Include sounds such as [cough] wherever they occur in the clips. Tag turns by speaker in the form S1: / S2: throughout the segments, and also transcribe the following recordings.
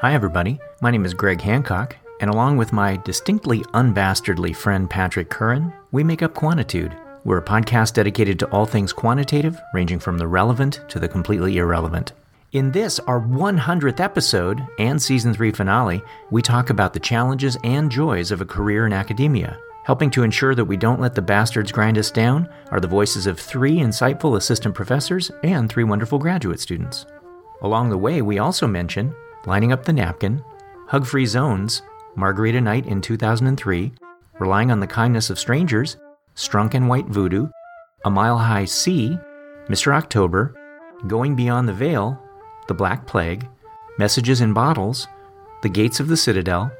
S1: Hi, everybody. My name is Greg Hancock, and along with my distinctly unbastardly friend Patrick Curran, we make up Quantitude. We're a podcast dedicated to all things quantitative, ranging from the relevant to the completely irrelevant. In this, our 100th episode and season 3 finale, we talk about the challenges and joys of a career in academia. Helping to ensure that we don't let the bastards grind us down are the voices of three insightful assistant professors and three wonderful graduate students. Along the way, we also mention lining up the napkin, hug free zones, Margarita Night in 2003, relying on the kindness of strangers, Strunk and White Voodoo, A Mile High Sea, Mr. October, Going Beyond the Veil, The Black Plague, Messages in Bottles, The Gates of the Citadel,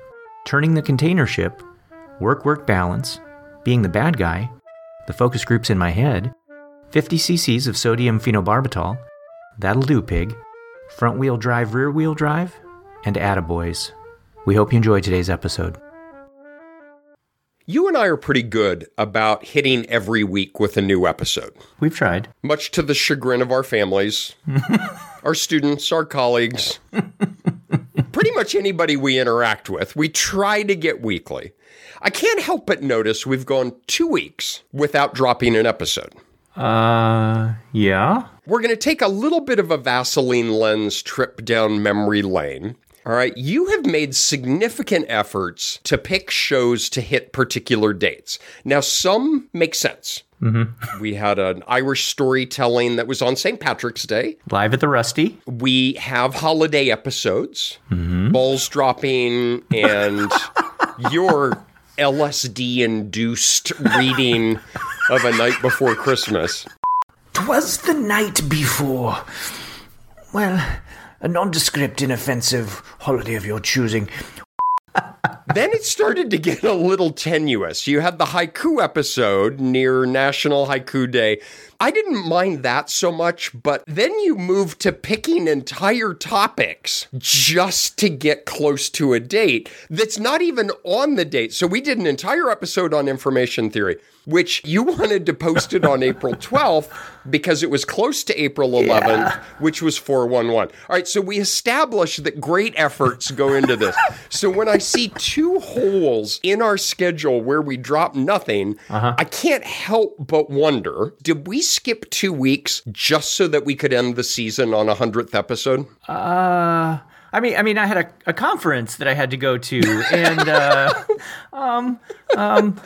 S1: Turning the Container Ship, Work Work Balance, Being the Bad Guy, The Focus Groups in My Head, 50 cc's of sodium phenobarbital, That'll Do Pig, Front Wheel Drive, Rear Wheel Drive, and Attaboys. We hope you enjoy today's episode.
S2: You and I are pretty good about hitting every week with a new episode,
S1: We've tried.
S2: much to the chagrin of our families, [laughs] our students, our colleagues, pretty much anybody we interact with. We try to get weekly. I can't help but notice we've gone two weeks without dropping an episode.
S1: Uh, yeah?
S2: We're going to take a little bit of a Vaseline lens trip down memory lane. All right, you have made significant efforts to pick shows to hit particular dates. Now, some make sense. Mm-hmm. We had an Irish storytelling that was on St. Patrick's Day.
S1: Live at the Rusty.
S2: We have holiday episodes, mm-hmm. balls dropping, and [laughs] your LSD induced reading of A Night Before Christmas.
S3: Twas the night before. Well, a nondescript, inoffensive holiday of your choosing. [laughs]
S2: then it started to get a little tenuous. You had the haiku episode near National Haiku Day. I didn't mind that so much, but then you moved to picking entire topics just to get close to a date that's not even on the date. So we did an entire episode on information theory, which you [laughs] wanted to post it on April 12th because it was close to April 11th, which was 411. All right, so we established that great efforts go into this. [laughs] so when I see two holes in our schedule where we drop nothing, I can't help but wonder did we skip two weeks just so that we could end the season on a 100th episode?
S1: Uh, I mean, I mean, I had a, a conference that I had to go to, and uh, [laughs]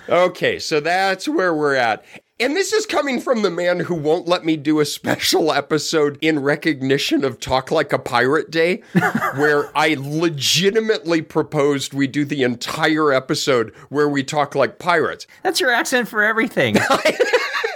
S2: Okay, so that's where we're at. And this is coming from the man who won't let me do a special episode in recognition of Talk Like a Pirate Day, [laughs] where I legitimately proposed we do the entire episode where we talk like pirates.
S1: that's your accent for everything. [laughs]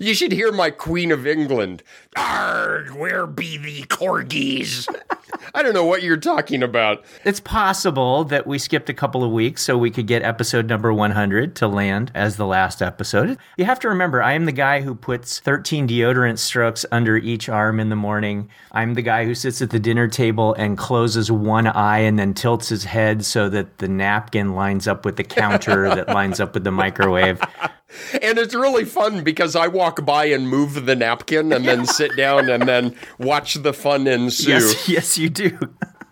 S2: You should hear my Queen of England. Arrgh, where be the corgis? [laughs] I don't know what you're talking about.
S1: it's possible that we skipped a couple of weeks so we could get episode number 100 to land as the last episode. You have to remember, I am the guy who puts 13 deodorant strokes under each arm in the morning. I'm the guy who sits at the dinner table and closes one eye and then tilts his head so that the napkin lines up with the counter that lines up with the microwave. [laughs]
S2: And it's really fun because I walk by and move the napkin and then sit down and then watch the fun ensue.
S1: Yes, [laughs] yes, you do.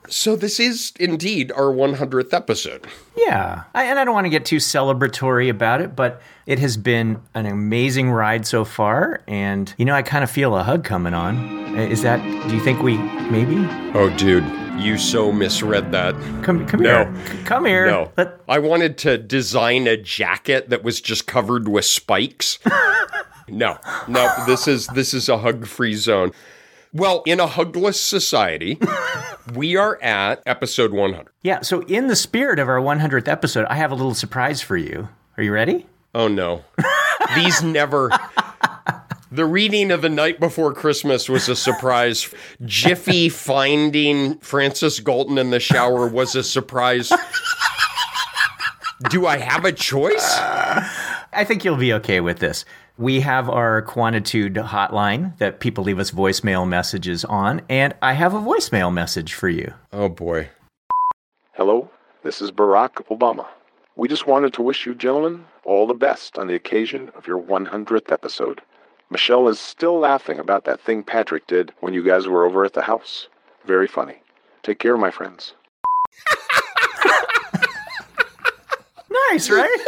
S2: So this is indeed our 100th episode.
S1: Yeah. I, and I don't want to get too celebratory about it, but it has been an amazing ride so far. And, you know, I kind of feel a hug coming on. Is that, do you think we maybe?
S2: Oh, dude, you so misread that.
S1: Come, come
S2: No.
S1: here. Come here.
S2: No,
S1: Let,
S2: I wanted to design a jacket that was just covered with spikes. [laughs] no, no, this is this is a hug-free zone. Well, in a hugless society, [laughs] we are at episode 100.
S1: yeah. So, in the spirit of our 100th episode, I have a little surprise for you. Are you ready?
S2: Oh no. [laughs] These never. The reading of The Night Before Christmas was a surprise. Jiffy finding Francis Galton in the shower was a surprise. Do I have a choice?
S1: I think you'll be okay with this. We have our Quantitude hotline that people leave us voicemail messages on, and I have a voicemail message for you.
S2: Oh boy.
S4: Hello, this is Barack Obama. We just wanted to wish you gentlemen all the best on the occasion of your 100th episode. Michelle is still laughing about that thing Patrick did when you guys were over at the house. Very funny. Take care, my friends. [laughs]
S1: nice, right? [laughs]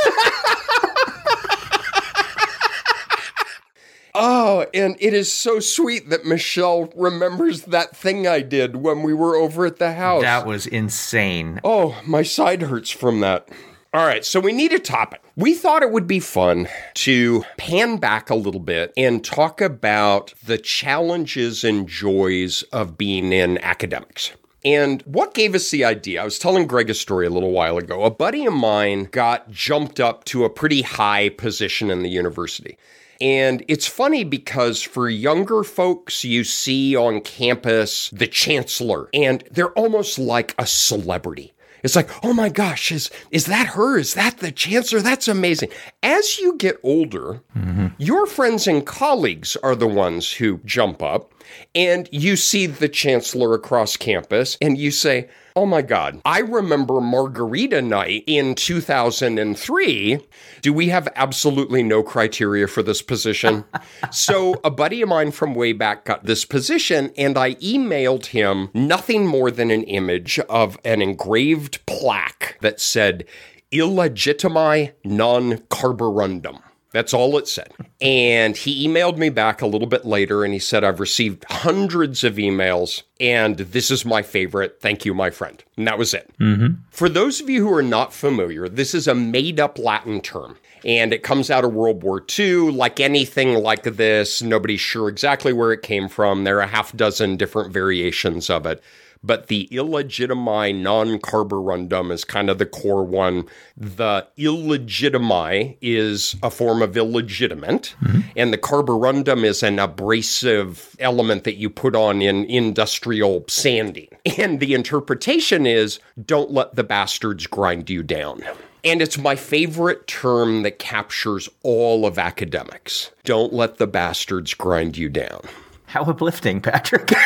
S2: oh, and it is so sweet that Michelle remembers that thing I did when we were over at the house.
S1: That was insane.
S2: Oh, my side hurts from that. All right, so we need a topic. We thought it would be fun to pan back a little bit and talk about the challenges and joys of being in academics. And what gave us the idea? I was telling Greg a story a little while ago. A buddy of mine got jumped up to a pretty high position in the university. And it's funny because for younger folks, you see on campus the chancellor, and they're almost like a celebrity. It's like, oh my gosh, is is that her? Is that the chancellor? That's amazing. As you get older, mm-hmm. your friends and colleagues are the ones who jump up, and you see the chancellor across campus, and you say, Oh my God. I remember Margarita Night in 2003. Do we have absolutely no criteria for this position? [laughs] so, a buddy of mine from way back got this position, and I emailed him nothing more than an image of an engraved plaque that said, Illegitimi non carborundum. That's all it said. And he emailed me back a little bit later and he said, I've received hundreds of emails and this is my favorite. Thank you, my friend. And that was it. Mm-hmm. For those of you who are not familiar, this is a made up Latin term. And it comes out of World War II. Like anything like this, nobody's sure exactly where it came from. There are a half dozen different variations of it but the illegitimi non carborundum is kind of the core one. The illegitimi is a form of illegitimate, mm-hmm. and the carborundum is an abrasive element that you put on in industrial sanding. And the interpretation is don't let the bastards grind you down. And it's my favorite term that captures all of academics. Don't let the bastards grind you down.
S1: How uplifting, Patrick. [laughs]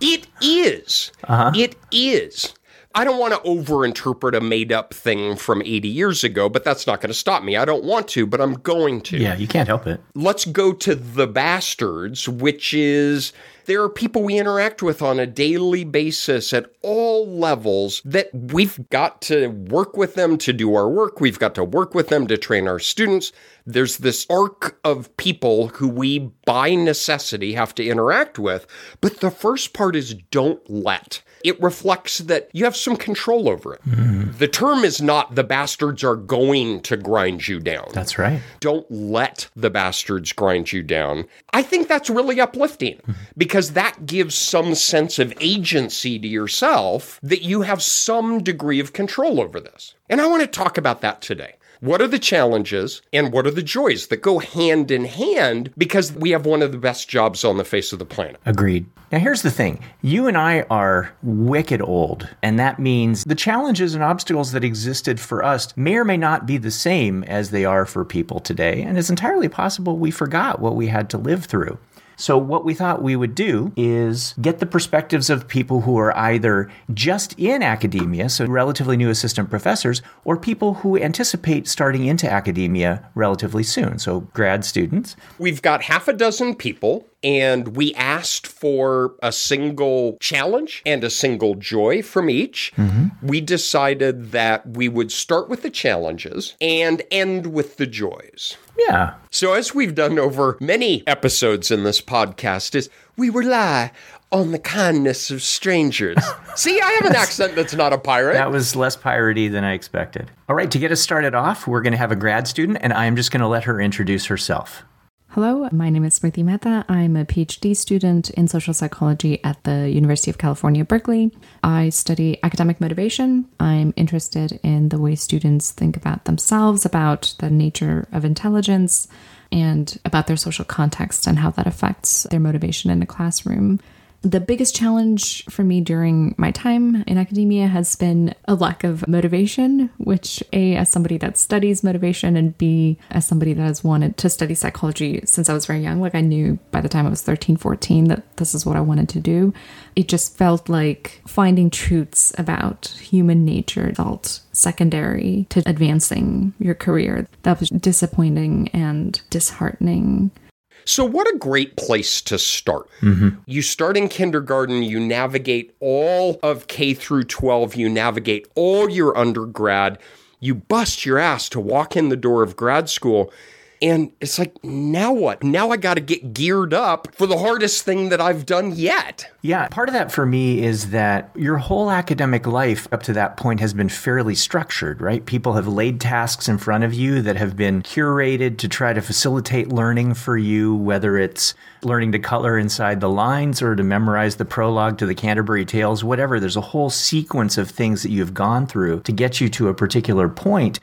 S2: It is. Uh-huh. It is. I don't want to overinterpret a made up thing from 80 years ago, but that's not going to stop me. I don't want to, but I'm going to.
S1: yeah, you can't help it.
S2: Let's go to the bastards, which is there are people we interact with on a daily basis at all levels that we've got to work with them to do our work. We've got to work with them to train our students. There's this arc of people who we, by necessity, have to interact with. But the first part is don't let. It reflects that you have some control over it. Mm. The term is not the bastards are going to grind you down
S1: That's right.
S2: don't let the bastards grind you down. I think that's really uplifting mm-hmm. because that gives some sense of agency to yourself that you have some degree of control over this. And I want to talk about that today. What are the challenges and what are the joys that go hand in hand because we have one of the best jobs on the face of the planet?
S1: Agreed. Now, here's the thing you and I are wicked old, and that means the challenges and obstacles that existed for us may or may not be the same as they are for people today, and it's entirely possible we forgot what we had to live through. So, what we thought we would do is get the perspectives of people who are either just in academia, so relatively new assistant professors, or people who anticipate starting into academia relatively soon, so grad students.
S2: We've got half a dozen people, and we asked for a single challenge and a single joy from each. Mm-hmm. We decided that we would start with the challenges and end with the joys.
S1: Yeah,
S2: So, as we've done over many episodes in this podcast, is we rely on the kindness of strangers. [laughs] See, I have an accent that's not a pirate.
S1: That was less piratey than I expected. All right, to get us started off, we're going to have a grad student, and I'm just going to let her introduce herself.
S5: Hello, my name is Smriti Mehta. I'm a PhD student in social psychology at the University of California, Berkeley. I study academic motivation. I'm interested in the way students think about themselves, about the nature of intelligence, and about their social context and how that affects their motivation in the classroom. The biggest challenge for me during my time in academia has been a lack of motivation, which, A, as somebody that studies motivation, and B, as somebody that has wanted to study psychology since I was very young. Like, I knew by the time I was 13, 14 that this is what I wanted to do. It just felt like finding truths about human nature felt secondary to advancing your career. That was disappointing and disheartening.
S2: So, what a great place to start. Mm-hmm. You start in kindergarten, you navigate all of K through 12, you navigate all your undergrad. you bust your ass to walk in the door of grad school. And it's like, now what? Now I got to get geared up for the hardest thing that I've done yet.
S1: Yeah, part of that for me is that your whole academic life up to that point has been fairly structured, right? People have laid tasks in front of you that have been curated to try to facilitate learning for you, whether it's learning to color inside the lines or to memorize the prologue to the Canterbury Tales, whatever. There's a whole sequence of things that you've gone through to get you to a particular point.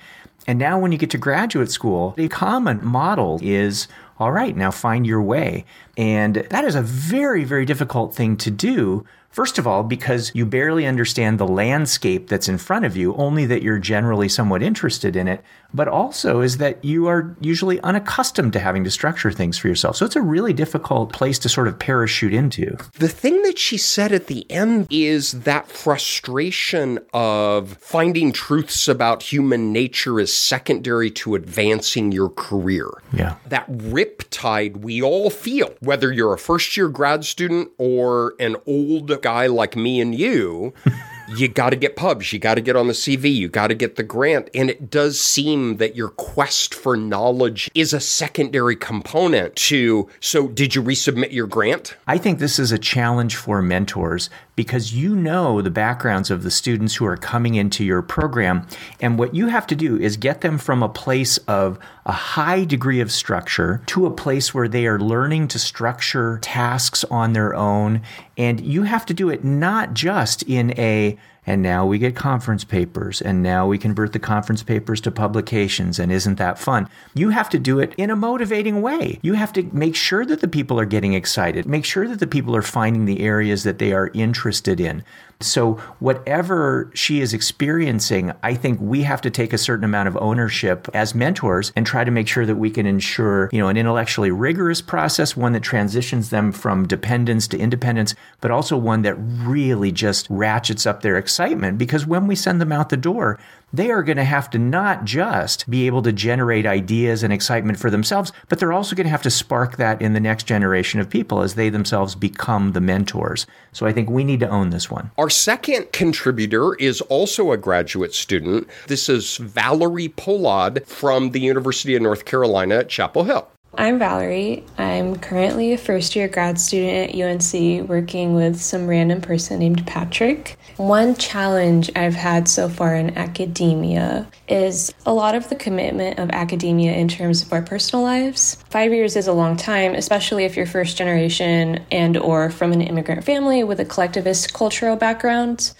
S1: And now, when you get to graduate school, a common model is all right, now find your way. And that is a very, very difficult thing to do First of all, because you barely understand the landscape that's in front of you, only that you're generally somewhat interested in it, but also is that you are usually unaccustomed to having to structure things for yourself. So it's a really difficult place to sort of parachute into.
S2: The thing that she said at the end is that frustration of finding truths about human nature is secondary to advancing your career.
S1: Yeah.
S2: That riptide we all feel, whether you're a first year grad student or an old guy like me and you, [laughs] you got to get pubs, you got to get on the CV, you got to get the grant. And it does seem that your quest for knowledge is a secondary component to. So, did you resubmit your grant?
S1: I think this is a challenge for mentors because you know the backgrounds of the students who are coming into your program. And what you have to do is get them from a place of a high degree of structure to a place where they are learning to structure tasks on their own. And you have to do it not just in a and now we get conference papers, and now we convert the conference papers to publications, and isn't that fun? You have to do it in a motivating way. You have to make sure that the people are getting excited, make sure that the people are finding the areas that they are interested in. So, whatever she is experiencing, I think we have to take a certain amount of ownership as mentors and try to make sure that we can ensure, you know, an intellectually rigorous process, one that transitions them from dependence to independence, but also one that really just ratchets up their excitement because when we send them out the door, they are going to have to not just be able to generate ideas and excitement for themselves, but they're also going to have to spark that in the next generation of people as they themselves become the mentors. So I think we need to own this one.
S2: Our second contributor is also a graduate student. This is Valerie Pollad from the University of North Carolina at Chapel Hill.
S6: I'm Valerie. I'm currently a first year grad student at UNC working with some random person named Patrick. One challenge I've had so far in academia is a lot of the commitment of academia in terms of our personal lives. 5 years is a long time, especially if you're first generation and or from an immigrant family with a collectivist cultural background.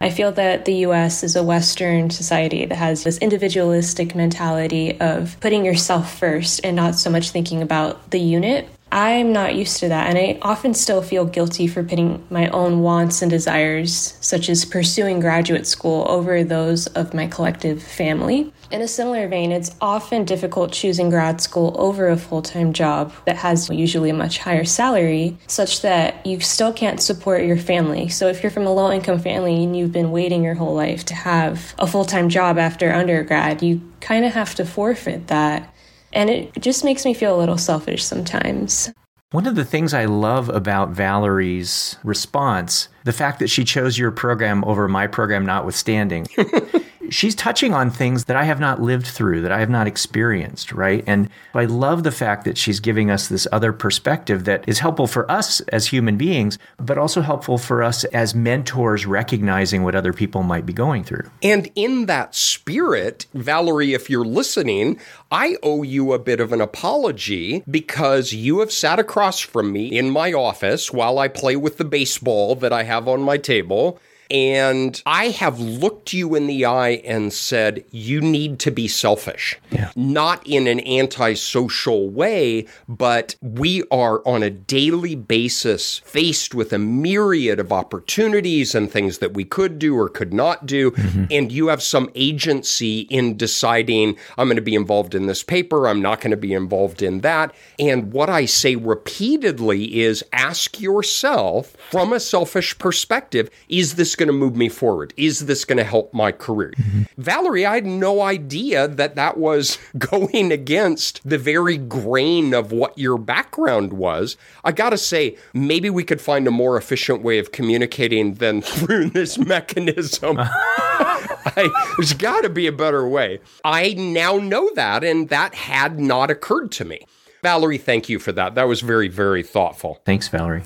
S6: I feel that the US is a Western society that has this individualistic mentality of putting yourself first and not so much thinking about the unit. I'm not used to that, and I often still feel guilty for putting my own wants and desires, such as pursuing graduate school, over those of my collective family. In a similar vein, it's often difficult choosing grad school over a full time job that has usually a much higher salary, such that you still can't support your family. So, if you're from a low income family and you've been waiting your whole life to have a full time job after undergrad, you kind of have to forfeit that. And it just makes me feel a little selfish sometimes.
S1: One of the things I love about Valerie's response, the fact that she chose your program over my program notwithstanding, [laughs] she's touching on things that I have not lived through, that I have not experienced, right? And I love the fact that she's giving us this other perspective that is helpful for us as human beings, but also helpful for us as mentors recognizing what other people might be going through.
S2: And in that spirit, Valerie, if you're listening, I owe you a bit of an apology because you have sat across from me in my office while I play with the baseball that I have on my table and I have looked you in the eye and said, you need to be selfish.
S1: Yeah.
S2: Not in an antisocial way, but we are on a daily basis faced with a myriad of opportunities and things that we could do or could not do. Mm-hmm. And you have some agency in deciding, I'm going to be involved in this paper, I'm not going to be involved in that. And what I say repeatedly is ask yourself from a selfish perspective, is this going to move me forward? Is this going to help my career? Mm-hmm. Valerie, I had no idea that that was [laughs] going against the very grain of what your background was. I got to say, maybe we could find a more efficient way of communicating than [laughs] through this mechanism. [laughs] I, there's got to be a better way. I now know that, and that had not occurred to me. Valerie, thank you for that. That was very, very thoughtful.
S1: Thanks, Valerie.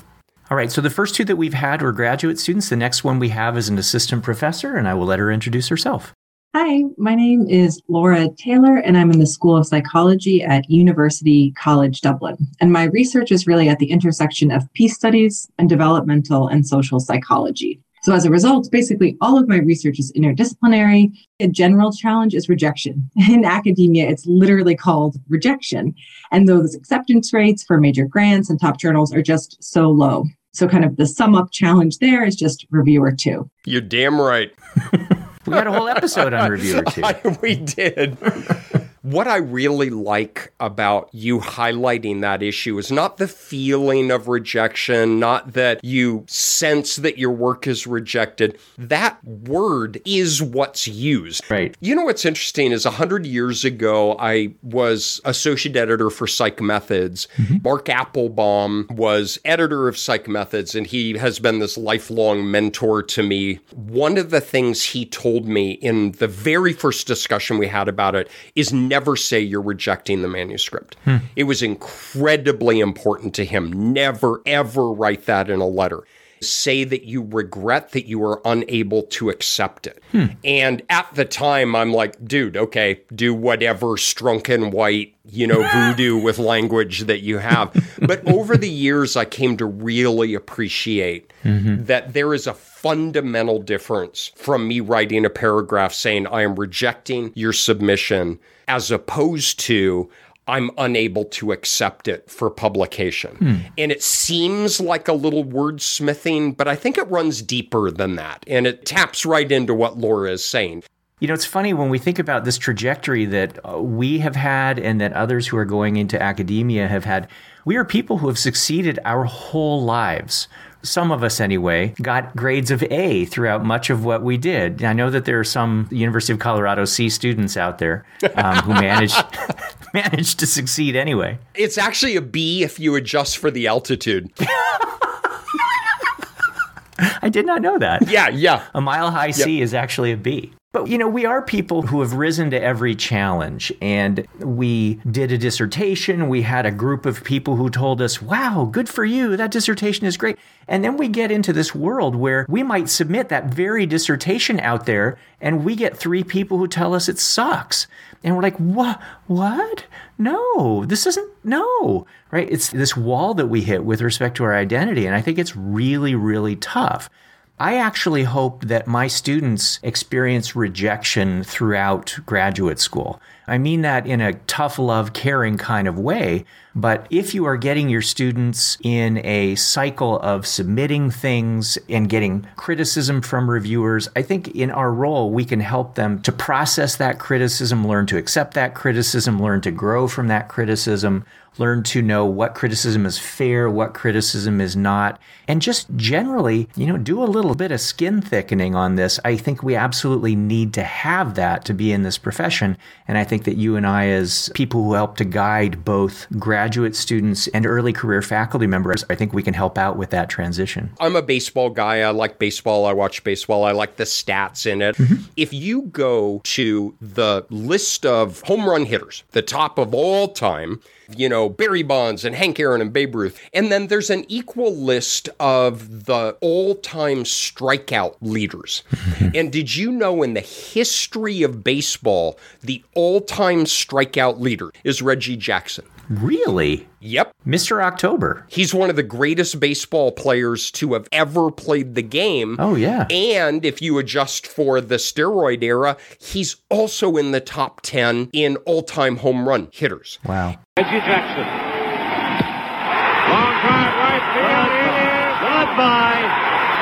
S1: All right, so the first two that we've had were graduate students. The next one we have is an assistant professor, and I will let her introduce herself.
S7: Hi, my name is Laura Taylor, and I'm in the School of Psychology at University College Dublin. And my research is really at the intersection of peace studies and developmental and social psychology. So, as a result, basically all of my research is interdisciplinary. A general challenge is rejection. [laughs] In academia, it's literally called rejection. And those acceptance rates for major grants and top journals are just so low. So, kind of the sum up challenge there is just reviewer two.
S2: You're damn right. [laughs]
S1: we had a whole episode on [laughs] reviewer two.
S2: we did. What I really like about you highlighting that issue is not the feeling of rejection, not that you sense that your work is rejected. That word is what's used.
S1: Right.
S2: You know what's interesting is 100 years ago, I was associate editor for Psych Methods. Mm-hmm. Mark Appelbaum was editor of Psych Methods, and he has been this lifelong mentor to me. One of the things he told me in the very first discussion we had about it is never say you're rejecting the manuscript. Hmm. It was incredibly important to him. Never, ever write that in a letter. Say that you regret that you were unable to accept it. Hmm. And at the time, I'm like, dude, okay, do whatever Strunk and White, you know, voodoo [laughs] with language that you have. But over the years, I came to really appreciate mm-hmm. that there is a fundamental difference from me writing a paragraph saying, I am rejecting your submission as opposed to I'm unable to accept it for publication. Hmm. And it seems like a little wordsmithing, but I think it runs deeper than that. And it taps right into what Laura is saying.
S1: You know, it's funny when we think about this trajectory that uh, we have had and that others who are going into academia have had. We are people who have succeeded our whole lives some of us anyway, got grades of A throughout much of what we did. I know that there are some University of Colorado C students out there um, who [laughs] managed [laughs] managed to succeed anyway.
S2: It's actually a B if you adjust for the altitude. [laughs]
S1: I did not know that.
S2: Yeah, yeah.
S1: A mile high C yep. is actually a B. But, you know, we are people who have risen to every challenge. And we did a dissertation. We had a group of people who told us, wow, good for you. That dissertation is great. And then we get into this world where we might submit that very dissertation out there and we get three people who tell us it sucks. And we're like, what? What? No, this isn't, no, right? It's this wall that we hit with respect to our identity. And I think it's really, really tough. I actually hope that my students experience rejection throughout graduate school. I mean that in a tough love, caring kind of way. But if you are getting your students in a cycle of submitting things and getting criticism from reviewers, I think in our role, we can help them to process that criticism, learn to accept that criticism, learn to grow from that criticism, learn to know what criticism is fair, what criticism is not, and just generally, you know, do a little bit of skin thickening on this. I think we absolutely need to have that to be in this profession. And I think that you and I, as people who help to guide both graduate students and early career faculty members, I think we can help out with that transition.
S2: I'm a baseball guy. I like baseball. I watch baseball. I like the stats in it. Mm-hmm. If you go to the list of home run hitters, the top of all time, you know, Barry Bonds and Hank Aaron and Babe Ruth. And then there's an equal list of the all time strikeout leaders. [laughs] and did you know in the history of baseball, the all time strikeout leader is Reggie Jackson?
S1: Really?
S2: Yep.
S1: Mr. October.
S2: He's one of the greatest baseball players to have ever played the game.
S1: Oh, yeah.
S2: And if you adjust for the steroid era, he's also in the top 10 in all time home run hitters.
S1: Wow.
S8: Reggie Jackson. Long drive right field. It is goodbye.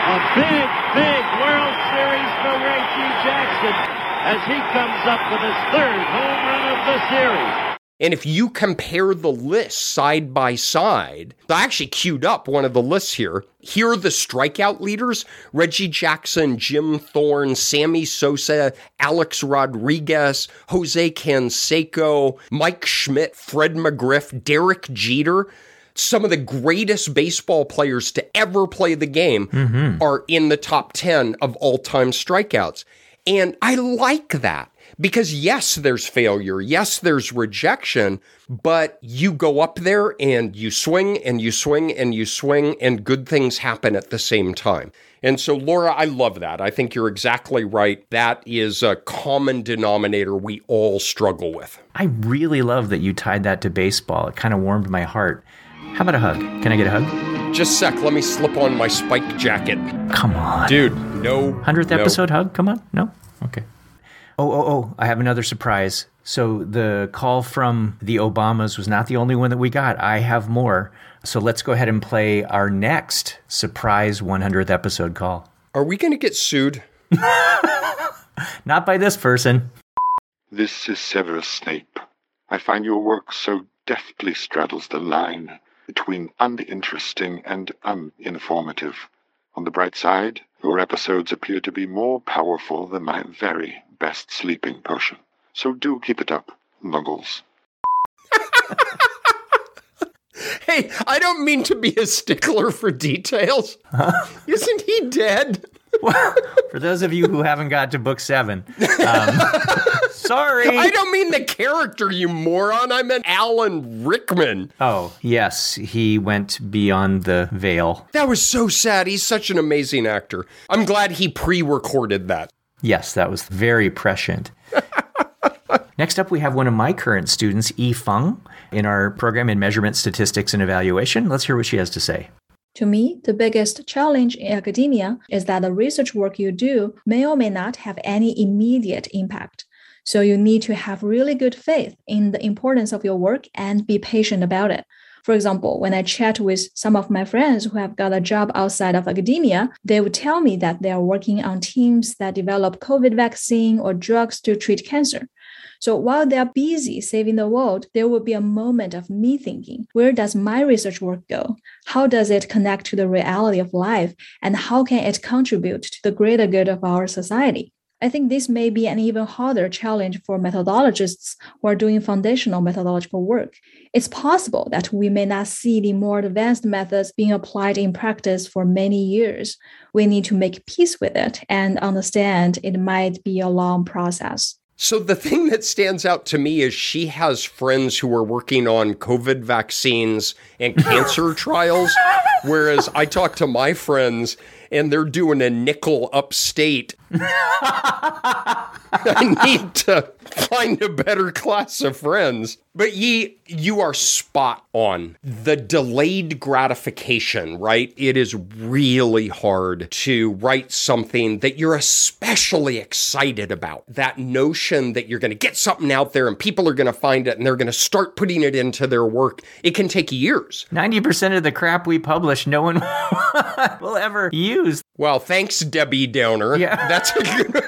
S8: A big, big World Series for Reggie Jackson as he comes up with his third home run of the series.
S2: And if you compare the lists side by side, I actually queued up one of the lists here. Here are the strikeout leaders Reggie Jackson, Jim Thorne, Sammy Sosa, Alex Rodriguez, Jose Canseco, Mike Schmidt, Fred McGriff, Derek Jeter. Some of the greatest baseball players to ever play the game mm-hmm. are in the top 10 of all time strikeouts. And I like that because yes, there's failure. Yes, there's rejection, but you go up there and you swing and you swing and you swing and good things happen at the same time. And so, Laura, I love that. I think you're exactly right. That is a common denominator we all struggle with.
S1: I really love that you tied that to baseball. It kind of warmed my heart. How about a hug? Can I get a hug?
S2: Just a sec, let me slip on my spike jacket.
S1: Come on.
S2: Dude, no.
S1: 100th
S2: no.
S1: episode hug? Come on. No? Okay. Oh, oh, oh, I have another surprise. So the call from the Obamas was not the only one that we got. I have more. So let's go ahead and play our next surprise 100th episode call.
S2: Are we going to get sued? [laughs]
S1: Not by this person.
S4: This is Severus Snape. I find your work so deftly straddles the line between uninteresting and uninformative. On the bright side, your episodes appear to be more powerful than my very best sleeping potion. So do keep it up, Muggles.
S2: Hey, I don't mean to be a stickler for details. Isn't he dead?
S1: well, For those of you who haven't got to book seven, um, [laughs] sorry.
S2: I don't mean the character, you moron. I meant Alan Rickman.
S1: Oh, yes, he went beyond the veil.
S2: That was so sad. He's such an amazing actor. I'm glad he pre recorded that.
S1: Yes, that was very prescient. [laughs] Next up, we have one of my current students, Yi Feng, in our program in measurement, statistics, and evaluation. Let's hear what she has to say.
S9: To me, the biggest challenge in academia is that the research work you do may or may not have any immediate impact. So you need to have really good faith in the importance of your work and be patient about it. For example, when I chat with some of my friends who have got a job outside of academia, they would tell me that they are working on teams that develop COVID vaccine or drugs to treat cancer. So while they are busy saving the world, there will be a moment of me thinking, where does my research work go? How does it connect to the reality of life? And how can it contribute to the greater good of our society? I think this may be an even harder challenge for methodologists who are doing foundational methodological work. It's possible that we may not see the more advanced methods being applied in practice for many years. We need to make peace with it and understand it might be a long process.
S2: So the thing that stands out to me is she has friends who are working on COVID vaccines and [laughs] cancer trials, whereas I talk to my friends and they're doing a nickel upstate. [laughs] I need to find a better class of friends. But Yi, you are spot on. The delayed gratification, right? It is really hard to write something that you're especially excited about. That notion that you're going to get something out there and people are going to find it and they're going to start putting it into their work. It can take years.
S1: 90% of the crap we publish, no one [laughs] will ever use.
S2: Well, thanks, Debbie Downer.
S1: Yeah.
S2: That's a good.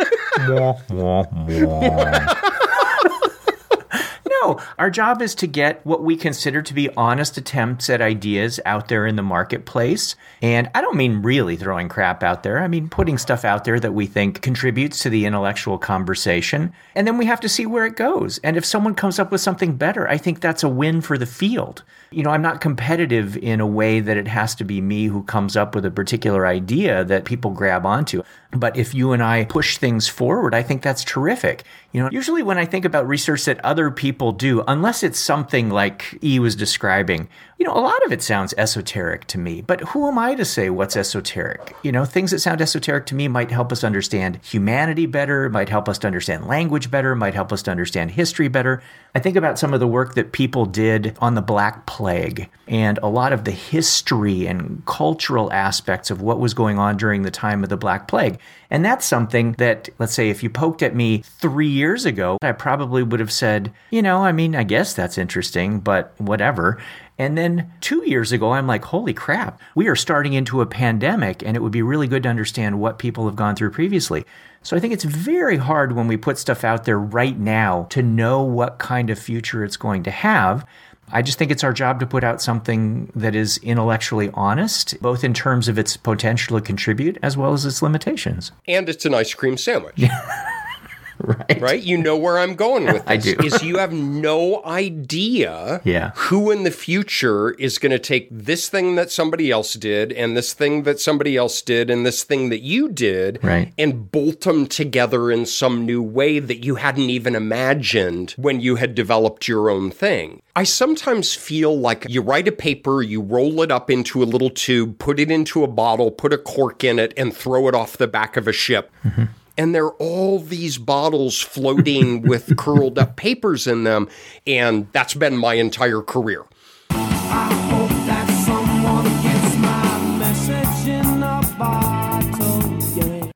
S1: No, our job is to get what we consider to be honest attempts at ideas out there in the marketplace. And I don't mean really throwing crap out there. I mean putting stuff out there that we think contributes to the intellectual conversation. And then we have to see where it goes. And if someone comes up with something better, I think that's a win for the field. You know, I'm not competitive in a way that it has to be me who comes up with a particular idea that people grab onto. But if you and I push things forward, I think that's terrific. You know, usually when I think about research that other people do, unless it's something like E was describing, you know, a lot of it sounds esoteric to me. But who am I to say what's esoteric? You know, things that sound esoteric to me might help us understand humanity better, might help us to understand language better, might help us to understand history better. I think about some of the work that people did on the Black Plague and a lot of the history and cultural aspects of what was going on during the time of the Black Plague. And that's something that, let's say, if you poked at me three years ago, I probably would have said, you know, I mean, I guess that's interesting, but whatever. And then two years ago, I'm like, holy crap, we are starting into a pandemic, and it would be really good to understand what people have gone through previously. So I think it's very hard when we put stuff out there right now to know what kind of future it's going to have. I just think it's our job to put out something that is intellectually honest, both in terms of its potential to contribute as well as its limitations.
S2: and it's an ice cream sandwich. [laughs] [laughs]
S1: Right.
S2: Right? You know where I'm going with [laughs] this.
S1: I do.
S2: is you have no idea [laughs]
S1: Yeah.
S2: who in the future is going to take this thing that somebody else did and this thing that somebody else did and this thing that you did
S1: Right.
S2: and bolt them together in some new way that you hadn't even imagined when you had developed your own thing. I sometimes feel like you write a paper, you roll it up into a little tube, put it into a bottle, put a cork in it, and throw it off the back of a ship. Mm-hmm. And there are all these bottles floating [laughs] with curled up papers in them. And that's been my entire career.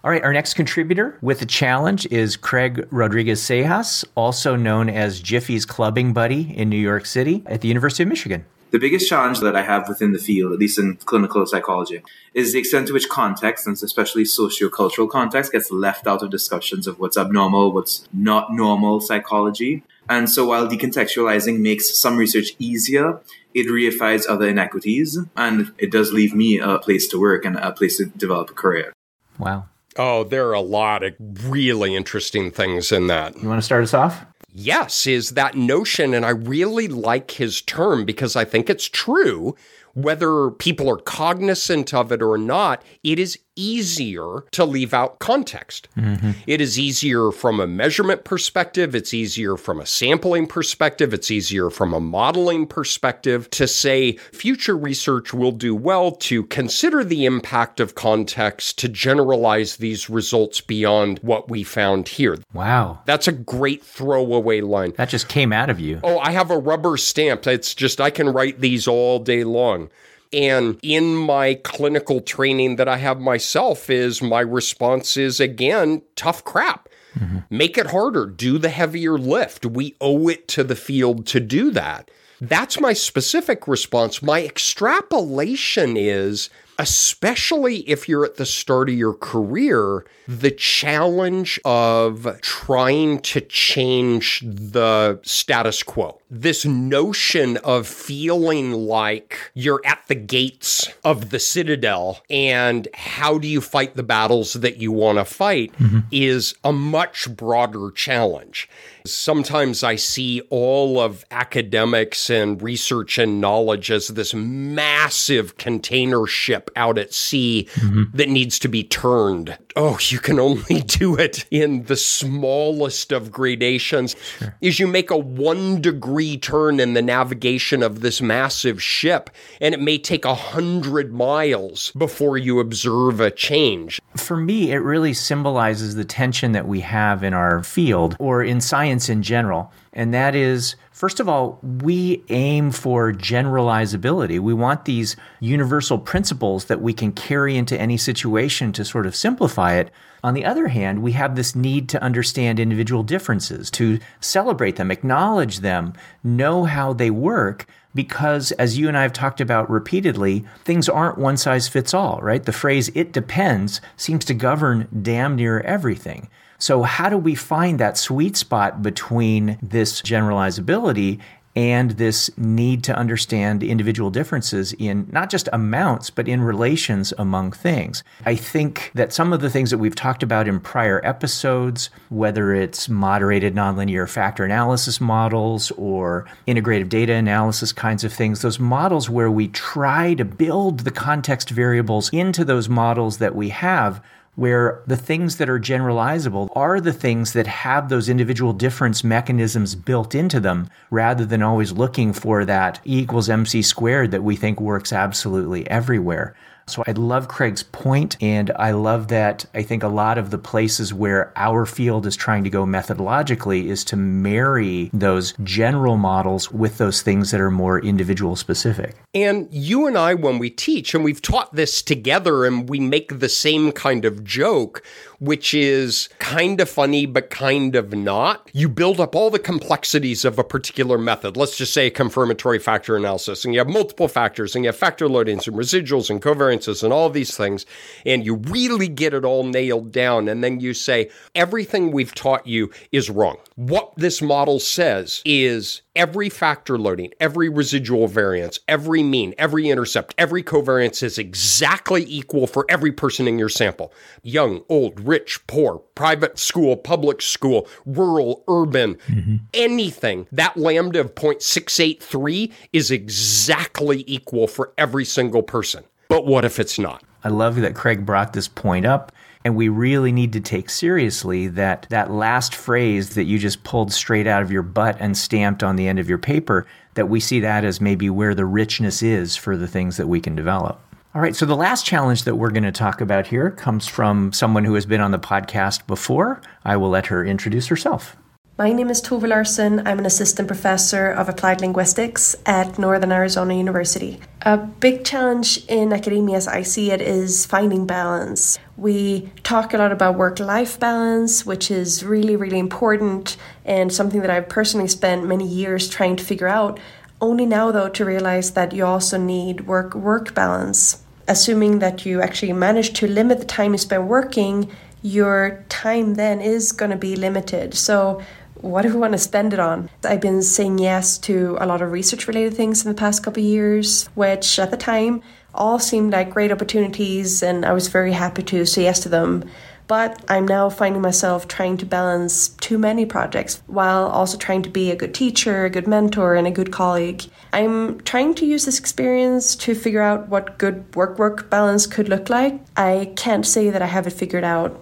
S1: All right, our next contributor with a challenge is Craig Rodriguez Seijas, also known as Jiffy's clubbing buddy in New York City at the University of Michigan.
S10: The biggest challenge that I have within the field, at least in clinical psychology, is the extent to which context, and especially sociocultural context, gets left out of discussions of what's abnormal, what's not normal psychology. And so while decontextualizing makes some research easier, it reifies other inequities, and it does leave me a place to work and a place to develop a career.
S1: Wow.
S2: Oh, there are a lot of really interesting things in that.
S1: You want to start us off?
S2: Yes, is that notion. And I really like his term because I think it's true. Whether people are cognizant of it or not, it is easier to leave out context. Mm-hmm. It is easier from a measurement perspective. It's easier from a sampling perspective. It's easier from a modeling perspective to say future research will do well to consider the impact of context to generalize these results beyond what we found here.
S1: Wow.
S2: That's a great throwaway line.
S1: That just came out of you.
S2: Oh, I have a rubber stamp. It's just, I can write these all day long. And in my clinical training that I have myself, is my response is again, tough crap. Mm-hmm. Make it harder. Do the heavier lift. We owe it to the field to do that. That's my specific response. My extrapolation is, especially if you're at the start of your career, the challenge of trying to change the status quo. This notion of feeling like you're at the gates of the citadel and how do you fight the battles that you want to fight mm-hmm. is a much broader challenge. Sometimes I see all of academics and research and knowledge as this massive container ship out at sea mm-hmm. that needs to be turned. Oh, you can only [laughs] do it in the smallest of gradations. Is you make a one degree turn in the navigation of this massive ship, and it may take a hundred miles before you observe a change.
S1: For me, it really symbolizes the tension that we have in our field or in science in general. And that is, first of all, we aim for generalizability. We want these universal principles that we can carry into any situation to sort of simplify it. On the other hand, we have this need to understand individual differences, to celebrate them, acknowledge them, know how they work, because as you and I have talked about repeatedly, things aren't one size fits all, right? The phrase it depends seems to govern damn near everything. So, how do we find that sweet spot between this generalizability and this need to understand individual differences in not just amounts, but in relations among things? I think that some of the things that we've talked about in prior episodes, whether it's moderated nonlinear factor analysis models or integrative data analysis kinds of things, those models where we try to build the context variables into those models that we have where the things that are generalizable are the things that have those individual difference mechanisms built into them rather than always looking for that E equals MC squared that we think works absolutely everywhere. So I love Craig's point, and I love that I think a lot of the places where our field is trying to go methodologically is to marry those general models with those things that are more individual specific.
S2: And you and I, when we teach, and we've taught this together, and we make the same kind of joke, which is kind of funny, but kind of not. You build up all the complexities of a particular method. Let's just say confirmatory factor analysis, and you have multiple factors, and you have factor loadings and residuals and covariances and all these things, and you really get it all nailed down, and then you say, everything we've taught you is wrong. What this model says is every factor loading, every residual variance, every mean, every intercept, every covariance is exactly equal for every person in your sample. Young, old, rich, poor, private school, public school, rural, urban, mm-hmm. anything. That lambda of 0.683 is exactly equal for every single person. But what if it's not?
S1: I love that Craig brought this point up. And we really need to take seriously that that last phrase that you just pulled straight out of your butt and stamped on the end of your paper, that we see that as maybe where the richness is for the things that we can develop. All right, so the last challenge that we're going to talk about here comes from someone who has been on the podcast before. I will let her introduce herself.
S11: My name is Tove Larsen. I'm an assistant professor of applied linguistics at Northern Arizona University. A big challenge in academia, as I see it, is finding balance. We talk a lot about work life balance, which is really, really important and something that I've personally spent many years trying to figure out. Only now, though, to realize that you also need work work balance. Assuming that you actually manage to limit the time you spend working, your time then is going to be limited. So, what do we want to spend it on? I've been saying yes to a lot of research related things in the past couple of years, which at the time all seemed like great opportunities, and I was very happy to say yes to them. But I'm now finding myself trying to balance too many projects while also trying to be a good teacher, a good mentor, and a good colleague. I'm trying to use this experience to figure out what good work work balance could look like. I can't say that I have it figured out.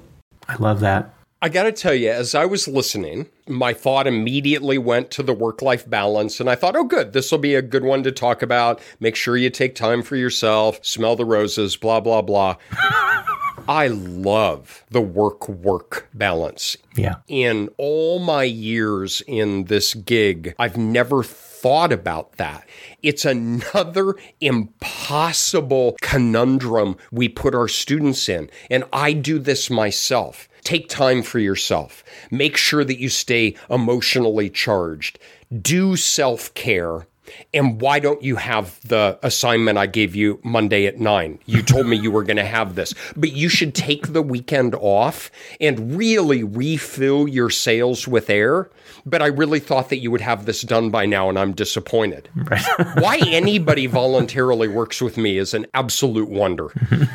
S1: I love that.
S2: I got to tell you, as I was listening, my thought immediately went to the work life balance. And I thought, oh, good, this will be a good one to talk about. Make sure you take time for yourself, smell the roses, blah, blah, blah. [laughs] I love the work work balance.
S1: Yeah.
S2: In all my years in this gig, I've never thought about that. It's another impossible conundrum we put our students in. And I do this myself. Take time for yourself. Make sure that you stay emotionally charged. Do self care. And why don't you have the assignment I gave you Monday at nine? You [laughs] told me you were going to have this, but you should take the weekend off and really refill your sails with air. But I really thought that you would have this done by now, and I'm disappointed.
S1: Right.
S2: why [laughs] anybody voluntarily works with me is an absolute wonder. [laughs]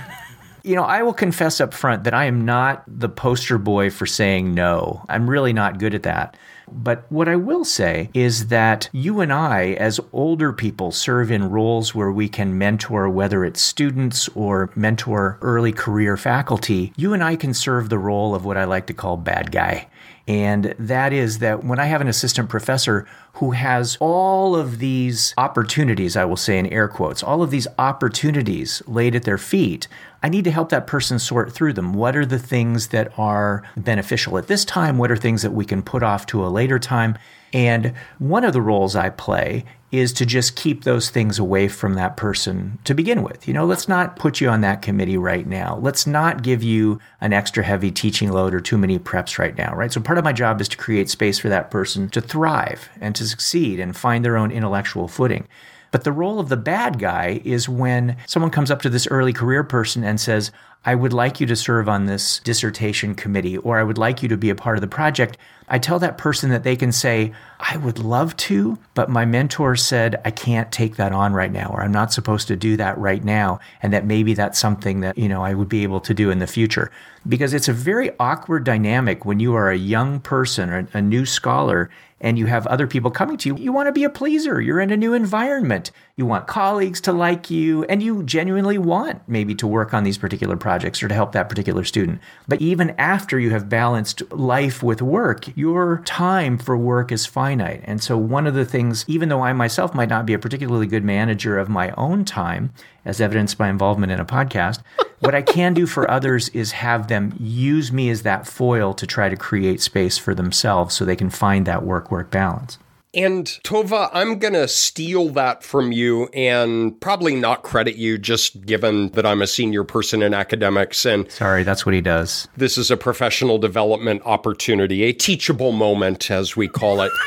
S1: You know, I will confess up front that I am not the poster boy for saying no. I'm really not good at that. But what I will say is that you and I, as older people, serve in roles where we can mentor, whether it's students or mentor early career faculty. You and I can serve the role of what I like to call bad guy. And that is that when I have an assistant professor who has all of these opportunities, I will say in air quotes, all of these opportunities laid at their feet, I need to help that person sort through them. What are the things that are beneficial at this time? What are things that we can put off to a later time? And one of the roles I play is to just keep those things away from that person to begin with. You know, let's not put you on that committee right now. Let's not give you an extra heavy teaching load or too many preps right now, right? So part of my job is to create space for that person to thrive and to succeed and find their own intellectual footing. But the role of the bad guy is when someone comes up to this early career person and says, I would like you to serve on this dissertation committee, or I would like you to be a part of the project. I tell that person that they can say, I would love to, but my mentor said I can't take that on right now, or I'm not supposed to do that right now, and that maybe that's something that, you know, I would be able to do in the future. Because it's a very awkward dynamic when you are a young person or a new scholar and you have other people coming to you. You want to be a pleaser. You're in a new environment. You want colleagues to like you, and you genuinely want maybe to work on these particular projects or to help that particular student. But even after you have balanced life with work, your time for work is finite. And so, one of the things, even though I myself might not be a particularly good manager of my own time, as evidenced by involvement in a podcast, [laughs] what I can do for others is have them use me as that foil to try to create space for themselves so they can find that work work balance.
S2: And Tove, I'm going to steal that from you and probably not credit you just given that I'm a senior person in academics and
S1: Sorry, that's what he does.
S2: this is a professional development opportunity, a teachable moment as we call it. [laughs]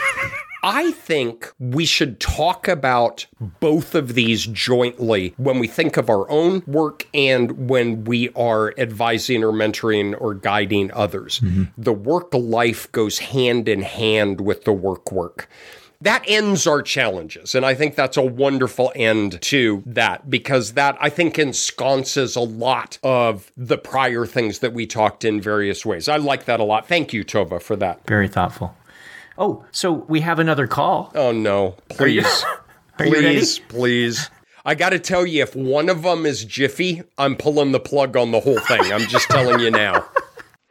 S2: I think we should talk about both of these jointly when we think of our own work and when we are advising or mentoring or guiding others. Mm-hmm. The work life goes hand in hand with the work work that ends our challenges. And I think that's a wonderful end to that because that I think ensconces a lot of the prior things that we talked in various ways. I like that a lot. Thank you, Tove, for that.
S1: Very thoughtful. Oh, so we have another call.
S2: Oh, no. Please. [laughs]
S1: Are you ready?
S2: please, please. I got to tell you, if one of them is Jiffy, I'm pulling the plug on the whole thing. I'm just telling you now. [laughs]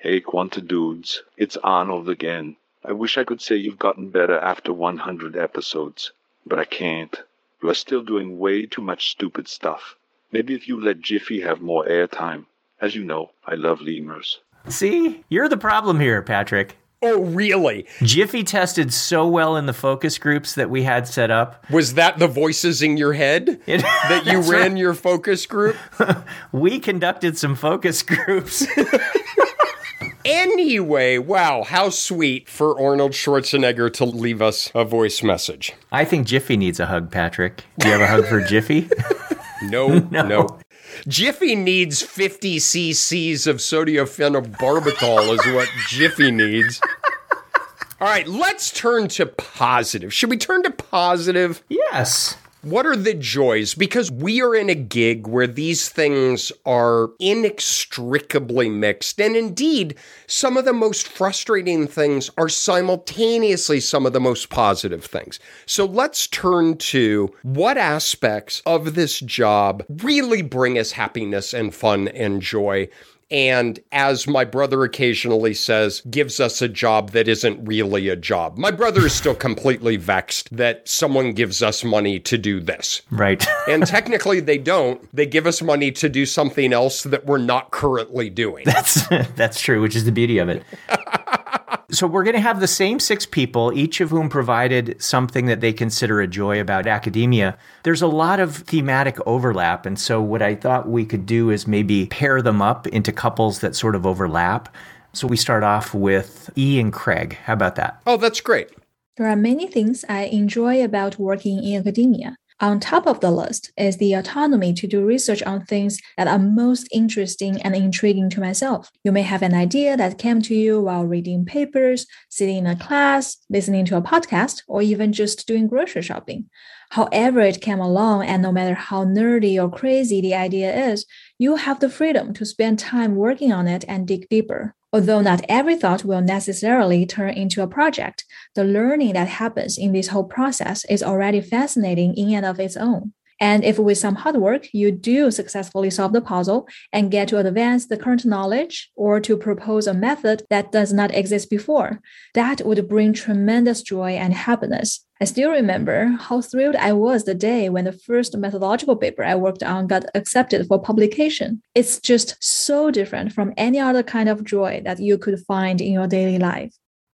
S4: Hey, Quanta dudes, it's Arnold again. I wish I could say you've gotten better after 100 episodes, but I can't. You are still doing way too much stupid stuff. Maybe if you let Jiffy have more airtime. As you know, I love lemurs.
S1: See, you're the problem here, Patrick.
S2: Oh, really?
S1: Jiffy tested so well in the focus groups that we had set up.
S2: Was that the voices in your head [laughs]
S1: It-
S2: that you ran
S1: right.
S2: your focus group? [laughs]
S1: We conducted some focus groups. [laughs]
S2: Anyway, wow, how sweet for Arnold Schwarzenegger to leave us a voice message.
S1: I think Jiffy needs a hug, Patrick. Do you have a hug for Jiffy? [laughs] [laughs]
S2: No, no. Jiffy needs 50 cc's of sodium phenobarbital, is what Jiffy needs. All right, let's turn to positive. Should we turn to positive?
S1: yes.
S2: What are the joys? Because we are in a gig where these things are inextricably mixed. And indeed, some of the most frustrating things are simultaneously some of the most positive things. So let's turn to what aspects of this job really bring us happiness and fun and joy. And as my brother occasionally says, gives us a job that isn't really a job. My brother is still completely vexed that someone gives us money to do this.
S1: Right. [laughs]
S2: And technically, they don't. They give us money to do something else that we're not currently doing.
S1: That's [laughs] that's true, which is the beauty of it. So we're going to have the same six people, each of whom provided something that they consider a joy about academia. There's a lot of thematic overlap, and so what I thought we could do is maybe pair them up into couples that sort of overlap. So we start off with E and Craig. How about that?
S2: Oh, that's great.
S9: There are many things I enjoy about working in academia. On top of the list is the autonomy to do research on things that are most interesting and intriguing to myself. You may have an idea that came to you while reading papers, sitting in a class, listening to a podcast, or even just doing grocery shopping. However, it came along, and no matter how nerdy or crazy the idea is, you have the freedom to spend time working on it and dig deeper. Although not every thought will necessarily turn into a project, the learning that happens in this whole process is already fascinating in and of its own. And if with some hard work you do successfully solve the puzzle and get to advance the current knowledge or to propose a method that does not exist before, that would bring tremendous joy and happiness. I still remember how thrilled I was the day when the first methodological paper I worked on got accepted for publication. It's just so different from any other kind of joy that you could find in your daily life.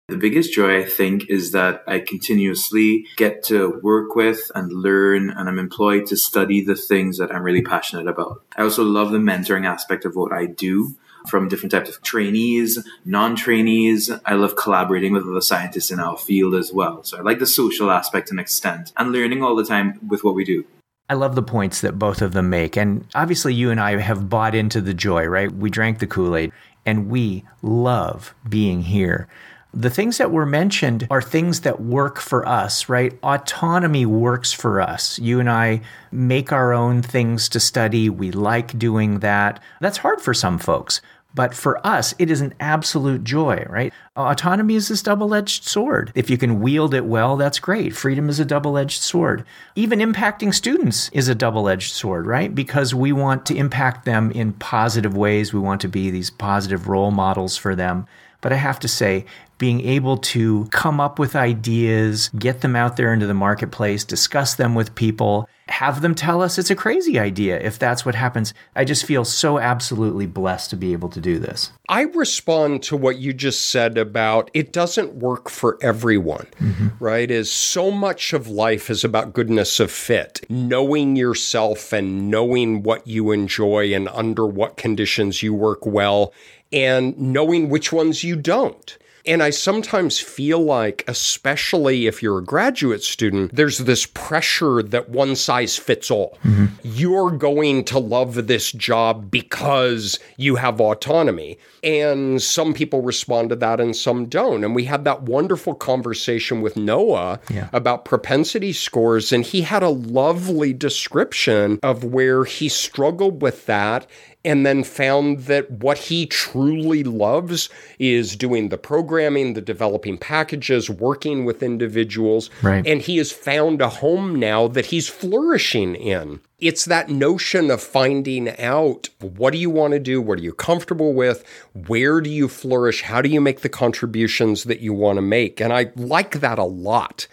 S10: The biggest joy, I think, is that I continuously get to work with and learn, and I'm employed to study the things that I'm really passionate about. I also love the mentoring aspect of what I do from different types of trainees, non trainees. I love collaborating with other scientists in our field as well. So I like the social aspect and extent and learning all the time with what we do.
S1: I love the points that both of them make. And obviously, you and I have bought into the joy, right? We drank the Kool Aid and we love being here. The things that were mentioned are things that work for us, right? Autonomy works for us. You and I make our own things to study. We like doing that. That's hard for some folks. But for us, it is an absolute joy, right? Autonomy is this double edged sword. If you can wield it well, that's great. Freedom is a double edged sword. Even impacting students is a double edged sword, right? Because we want to impact them in positive ways. We want to be these positive role models for them. But I have to say, being able to come up with ideas, get them out there into the marketplace, discuss them with people, have them tell us it's a crazy idea if that's what happens. I just feel so absolutely blessed to be able to do this.
S2: I respond to what you just said about it doesn't work for everyone, mm-hmm. right? Is so much of life is about goodness of fit, knowing yourself and knowing what you enjoy and under what conditions you work well, and knowing which ones you don't. And I sometimes feel like, especially if you're a graduate student, there's this pressure that one size fits all. Mm-hmm. You're going to love this job because you have autonomy. And some people respond to that and some don't. And we had that wonderful conversation with Noah
S1: Yeah.
S2: about propensity scores. And he had a lovely description of where he struggled with that and then found that what he truly loves is doing the programming, the developing packages, working with individuals.
S1: Right.
S2: And he has found a home now that he's flourishing in. It's that notion of finding out what do you want to do? What are you comfortable with? Where do you flourish? How do you make the contributions that you want to make? And I like that a lot.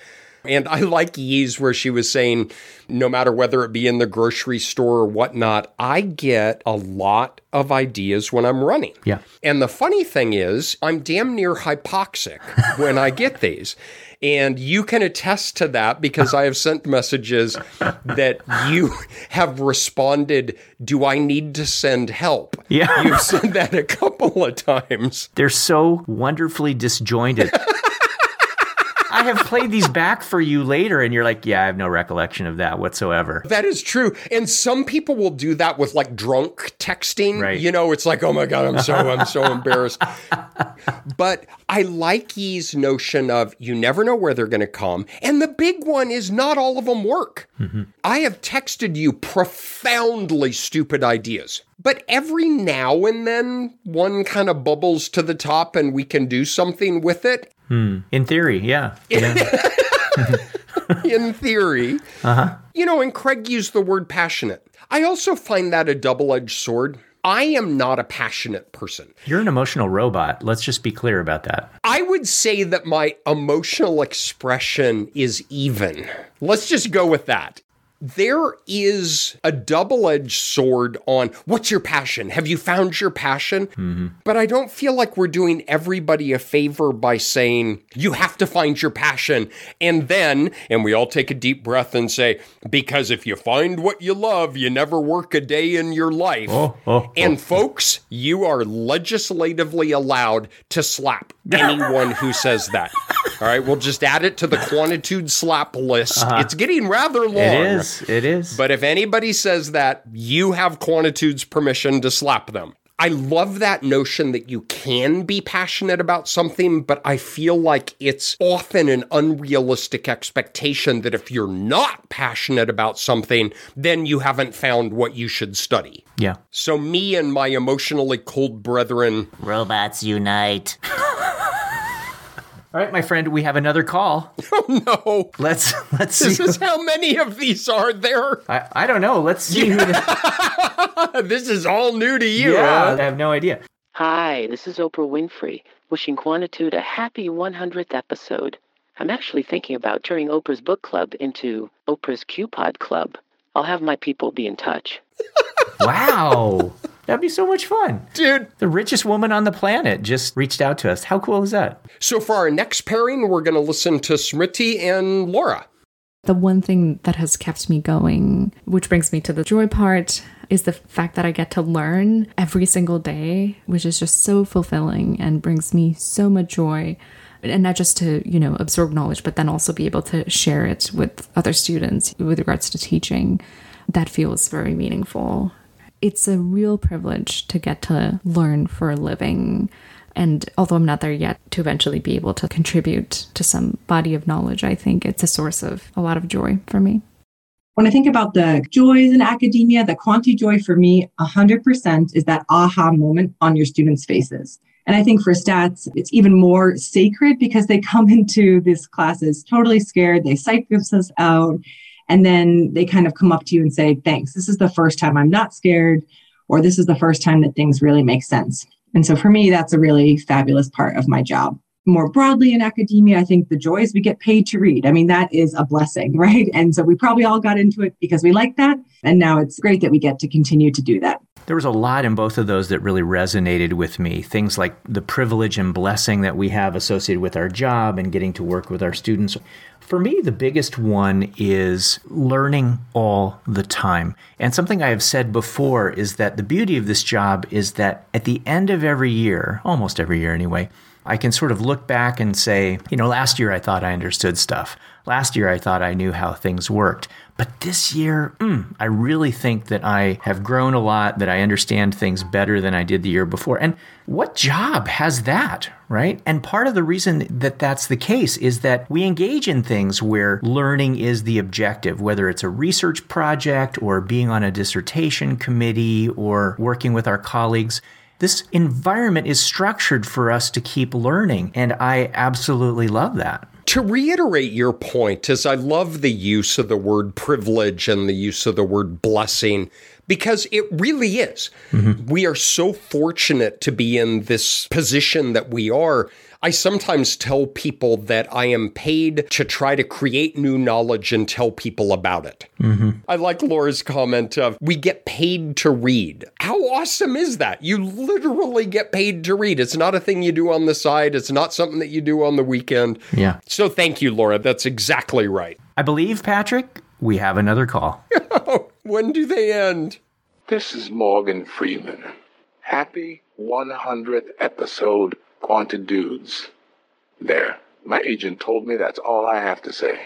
S2: And I like Yi's where she was saying, no matter whether it be in the grocery store or whatnot, I get a lot of ideas when I'm running.
S1: Yeah.
S2: And the funny thing is, I'm damn near hypoxic when I get these. And you can attest to that because I have sent messages that you have responded, Do I need to send help?
S1: Yeah.
S2: You've said that a couple of times.
S1: They're so wonderfully disjointed. I have played these back for you later, and you're like, yeah, I have no recollection of that whatsoever.
S2: That is true. And some people will do that with like drunk texting.
S1: Right.
S2: You know, it's like, oh my God, I'm so, I'm so [laughs] embarrassed. But I like Yi's notion of you never know where they're going to come. And the big one is not all of them work. Mm-hmm. I have texted you profoundly stupid ideas. But every now and then one kind of bubbles to the top and we can do something with it.
S1: In theory, yeah. yeah. [laughs]
S2: in theory. Uh-huh. You know, and Craig used the word passionate. I also find that a double edged sword. I am not a passionate person.
S1: You're an emotional robot. Let's just be clear about that.
S2: I would say that my emotional expression is even. Let's just go with that. There is a double edged sword on what's your passion? Have you found your passion? Mm-hmm. But I don't feel like we're doing everybody a favor by saying you have to find your passion. And then, and we all take a deep breath and say, because if you find what you love, you never work a day in your life.
S1: Oh, oh, oh.
S2: and folks, you are legislatively allowed to slap anyone who says that. [laughs] All right, we'll just add it to the quantitude slap list. Uh-huh. It's getting rather long.
S1: It is. It is.
S2: But if anybody says that, you have Quantitude's permission to slap them. I love that notion that you can be passionate about something, but I feel like it's often an unrealistic expectation that if you're not passionate about something, then you haven't found what you should study.
S1: yeah.
S2: So, me and my emotionally cold brethren,
S12: Robots unite. [laughs]
S1: All right, my friend, we have another call. [laughs]
S2: oh no,
S1: Let's let's
S2: this
S1: see.
S2: is how many of these are there.
S1: I, I don't know. Let's see who. The, [laughs]
S2: This is all new to you.
S1: yeah,
S2: huh?
S1: I have no idea.
S12: Hi, this is Oprah Winfrey, wishing Quantitude a happy 100th episode. I'm actually thinking about turning Oprah's book club into Oprah's Q-Pod Club. I'll have my people be in touch.
S1: Wow, that'd be so much fun.
S2: Dude,
S1: The richest woman on the planet just reached out to us. How cool is that?
S2: So for our next pairing, we're going to listen to Smriti and Laura.
S5: The one thing that has kept me going, which brings me to the joy part, is the fact that I get to learn every single day, which is just so fulfilling and brings me so much joy. And not just to, you know, absorb knowledge, but then also be able to share it with other students with regards to teaching. That feels very meaningful. It's a real privilege to get to learn for a living. And although I'm not there yet, to eventually be able to contribute to some body of knowledge, I think it's a source of a lot of joy for me.
S7: When I think about the joys in academia, the quanti joy for me, 100% is that aha moment on your students' faces. And I think for stats, it's even more sacred because they come [laughs] into these classes totally scared. They psych themselves out. And then they kind of come up to you and say, thanks. This is the first time I'm not scared, or this is the first time that things really make sense. And so for me, that's a really fabulous part of my job. More broadly in academia, I think the joys we get paid to read. I mean, that is a blessing, [laughs] right? And so we probably all got into it because we like that. And now it's great that we get to continue to do that.
S1: There was a lot in both of those that really resonated with me. Things like the privilege and blessing that we have associated with our job and getting to work with our students. For me, the biggest one is learning all the time. And something I have said before is that the beauty of this job is that at the end of every year, almost every year anyway, I can sort of look back and say, you know, last year I thought I understood stuff. Last year I thought I knew how things worked. But this year, mm, I really think that I have grown a lot, that I understand things better than I did the year before. And what job has that, right? And part of the reason that that's the case is that we engage in things where learning is the objective, whether it's a research project or being on a dissertation committee or working with our colleagues this environment is structured for us to keep learning. And I absolutely love that.
S2: To reiterate your point, as I love the use of the word privilege and the use of the word blessing, because it really is. Mm-hmm. We are so fortunate to be in this position that we are I sometimes tell people that I am paid to try to create new knowledge and tell people about it. Mm-hmm. I like Laura's comment of, we get paid to read. How awesome is that? You literally get paid to read. It's not a thing you do on the side, it's not something that you do on the weekend.
S1: Yeah.
S2: So thank you, Laura. That's exactly right.
S1: I believe, Patrick, we have another call. [laughs]
S2: when do they end?
S13: This is Morgan Freeman. Happy 100th episode Quanta Dudes. There. My agent told me that's all I have to say.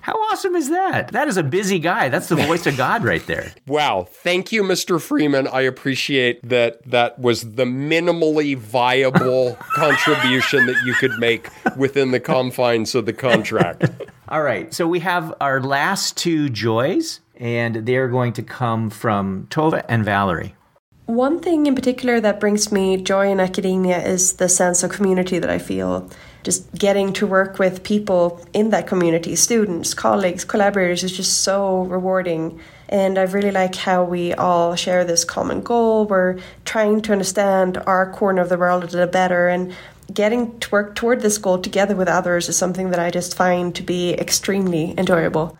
S1: How awesome is that? That is a busy guy. That's the voice of God right there. [laughs]
S2: Wow. Thank you, Mr. Freeman. I appreciate that that was the minimally viable [laughs] contribution that you could make within the confines of the contract. [laughs]
S1: All right. So we have our last two joys, and they're going to come from Tove and Valerie.
S11: One thing in particular that brings me joy in academia is the sense of community that I feel. Just getting to work with people in that community, students, colleagues, collaborators, is just so rewarding. And I really like how we all share this common goal. We're trying to understand our corner of the world a little better and getting to work toward this goal together with others is something that I just find to be extremely enjoyable.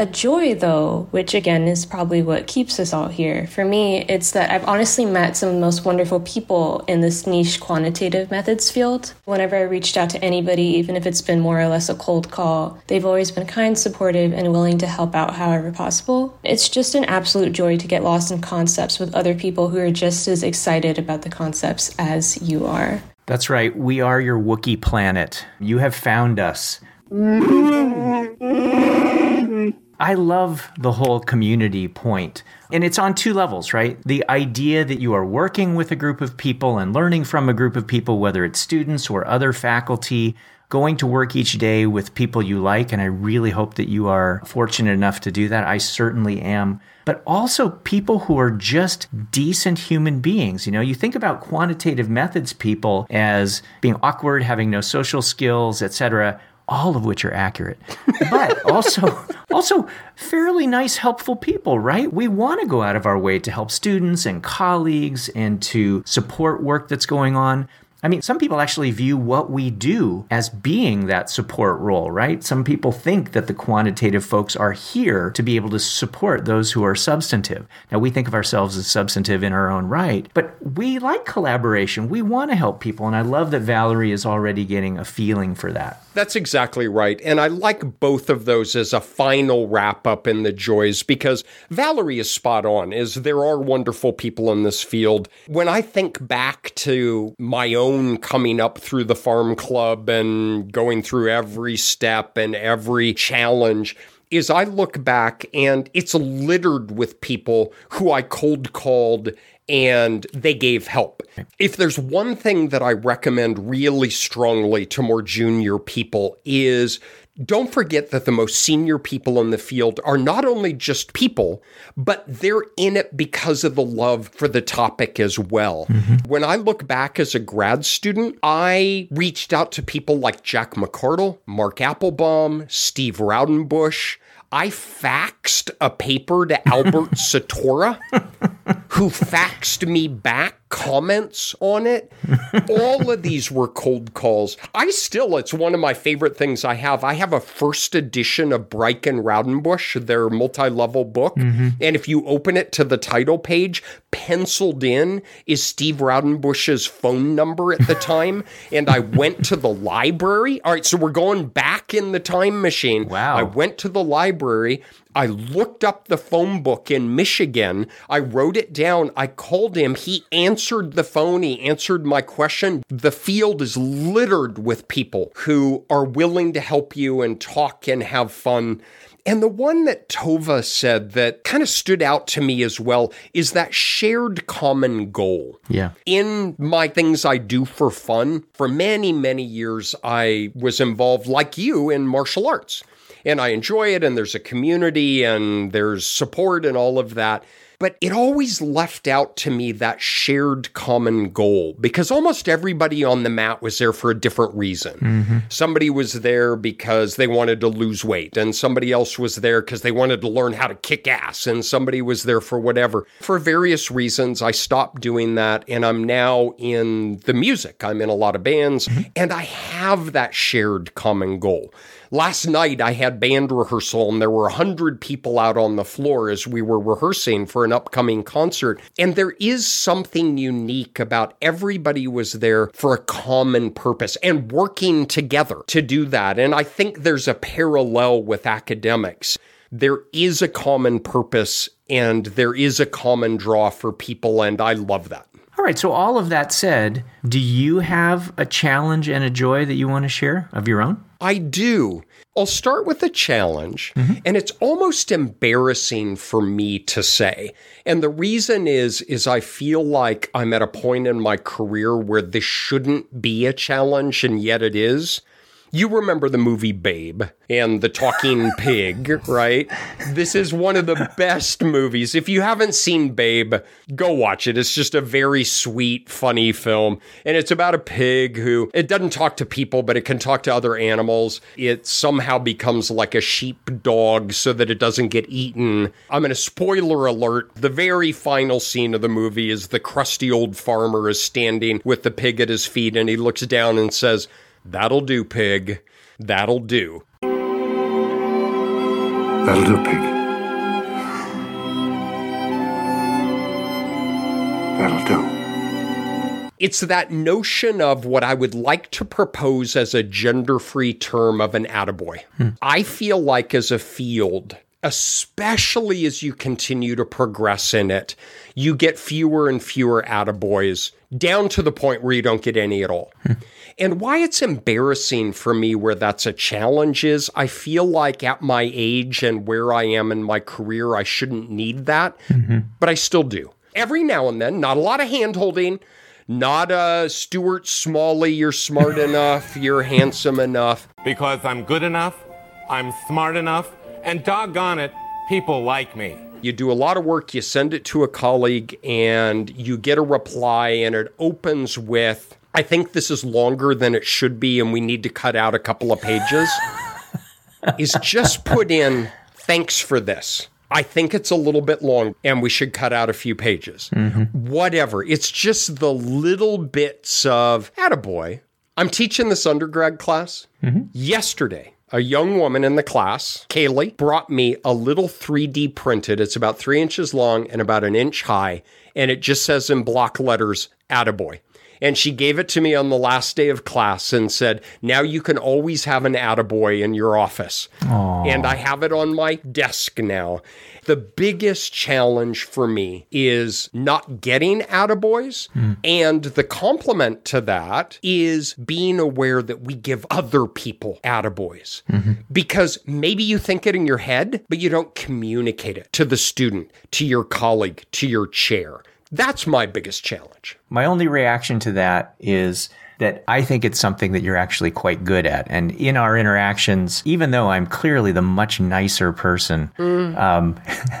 S6: A joy, though, which again is probably what keeps us all here. For me, it's that I've honestly met some of the most wonderful people in this niche quantitative methods field. Whenever I reached out to anybody, even if it's been more or less a cold call, they've always been kind, supportive, and willing to help out however possible. It's just an absolute joy to get lost in concepts with other people who are just as excited about the concepts as you are.
S1: That's right. We are your Wookiee planet. You have found us. [laughs] I love the whole community point. And it's on two levels, right? The idea that you are working with a group of people and learning from a group of people, whether it's students or other faculty, going to work each day with people you like. And I really hope that you are fortunate enough to do that. I certainly am. But also people who are just decent human beings. You know, you think about quantitative methods people as being awkward, having no social skills, etc all of which are accurate, but also [laughs] also fairly nice, helpful people, right? We want to go out of our way to help students and colleagues and to support work that's going on. I mean, some people actually view what we do as being that support role, right? Some people think that the quantitative folks are here to be able to support those who are substantive. Now, we think of ourselves as substantive in our own right, but we like collaboration. We want to help people. And I love that Valerie is already getting a feeling for that.
S2: That's exactly right. And I like both of those as a final wrap up in the joys because Valerie is spot on, is there are wonderful people in this field. When I think back to my own coming up through the farm club and going through every step and every challenge, is I look back and it's littered with people who I cold called and they gave help. If there's one thing that I recommend really strongly to more junior people is don't forget that the most senior people in the field are not only just people, but they're in it because of the love for the topic as well. Mm-hmm. When I look back as a grad student, I reached out to people like Jack McArdle, Mark Appelbaum, Steve Raudenbush, I faxed a paper to [laughs] Albert Satorra, [laughs] who faxed me back comments on it. All of these were cold calls. I still, it's one of my favorite things I have. I have a first edition of Bryk and Raudenbush, their multi level book. Mm-hmm. And if you open it to the title page, penciled in is Steve Raudenbush's phone number at the time. [laughs] and I went to the library. All right, so we're going back in the time machine.
S1: Wow.
S2: I went to the library. I looked up the phone book in Michigan. I wrote it down. I called him. He answered the phone. He answered my question. The field is littered with people who are willing to help you and talk and have fun. And the one that Tove said that kind of stood out to me as well is that shared common goal.
S1: Yeah.
S2: In my things I do for fun, for many, many years, I was involved, like you, in martial arts and I enjoy it, and there's a community, and there's support, and all of that. But it always left out to me that shared common goal because almost everybody on the mat was there for a different reason. Mm-hmm. Somebody was there because they wanted to lose weight, and somebody else was there because they wanted to learn how to kick ass, and somebody was there for whatever. For various reasons, I stopped doing that, and I'm now in the music. I'm in a lot of bands, mm-hmm. and I have that shared common goal. Last night I had band rehearsal and there were a hundred people out on the floor as we were rehearsing for an upcoming concert. And there is something unique about everybody was there for a common purpose and working together to do that. And I think there's a parallel with academics. There is a common purpose and there is a common draw for people. And I love that.
S1: All right. So, all of that said, do you have a challenge and a joy that you want to share of your own?
S2: I do. I'll start with a challenge, mm-hmm. and it's almost embarrassing for me to say. And the reason is is I feel like I'm at a point in my career where this shouldn't be a challenge and yet it is. You remember the movie Babe and the talking [laughs] pig, right? This is one of the best movies. If you haven't seen Babe, go watch it. It's just a very sweet, funny film. And it's about a pig who it doesn't talk to people, but it can talk to other animals. It somehow becomes like a sheep dog so that it doesn't get eaten. I'm going to spoiler alert. The very final scene of the movie is the crusty old farmer is standing with the pig at his feet and he looks down and says, That'll do, pig. That'll do.
S4: That'll do, pig. That'll do.
S2: It's that notion of what I would like to propose as a gender free term of an attaboy. Hmm. I feel like as a field, especially as you continue to progress in it, you get fewer and fewer attaboys down to the point where you don't get any at all. Hmm. And why it's embarrassing for me where that's a challenge is I feel like at my age and where I am in my career, I shouldn't need that, mm-hmm. but I still do. Every now and then, not a lot of hand holding, not a Stuart Smalley, you're smart [laughs] enough, you're handsome enough.
S14: Because I'm good enough, I'm smart enough, and doggone it, people like me.
S2: You do a lot of work, you send it to a colleague, and you get a reply, and it opens with, I think this is longer than it should be, and we need to cut out a couple of pages. [laughs] is just put in, thanks for this. I think it's a little bit long and we should cut out a few pages. Mm-hmm. Whatever. It's just the little bits of, attaboy. I'm teaching this undergrad class. Mm-hmm. Yesterday, a young woman in the class, Kaylee, brought me a little 3D printed. It's about three inches long and about an inch high. And it just says in block letters, attaboy. And she gave it to me on the last day of class and said, Now you can always have an attaboy in your office. And I have it on my desk now. The biggest challenge for me is not getting attaboys. Hmm. And the complement to that is being aware that we give other people attaboys. Mm-hmm. Because maybe you think it in your head, but you don't communicate it to the student, to your colleague, to your chair. That's my biggest challenge.
S1: My only reaction to that is that I think it's something that you're actually quite good at. And in our interactions, even though I'm clearly the much nicer person, um, [laughs]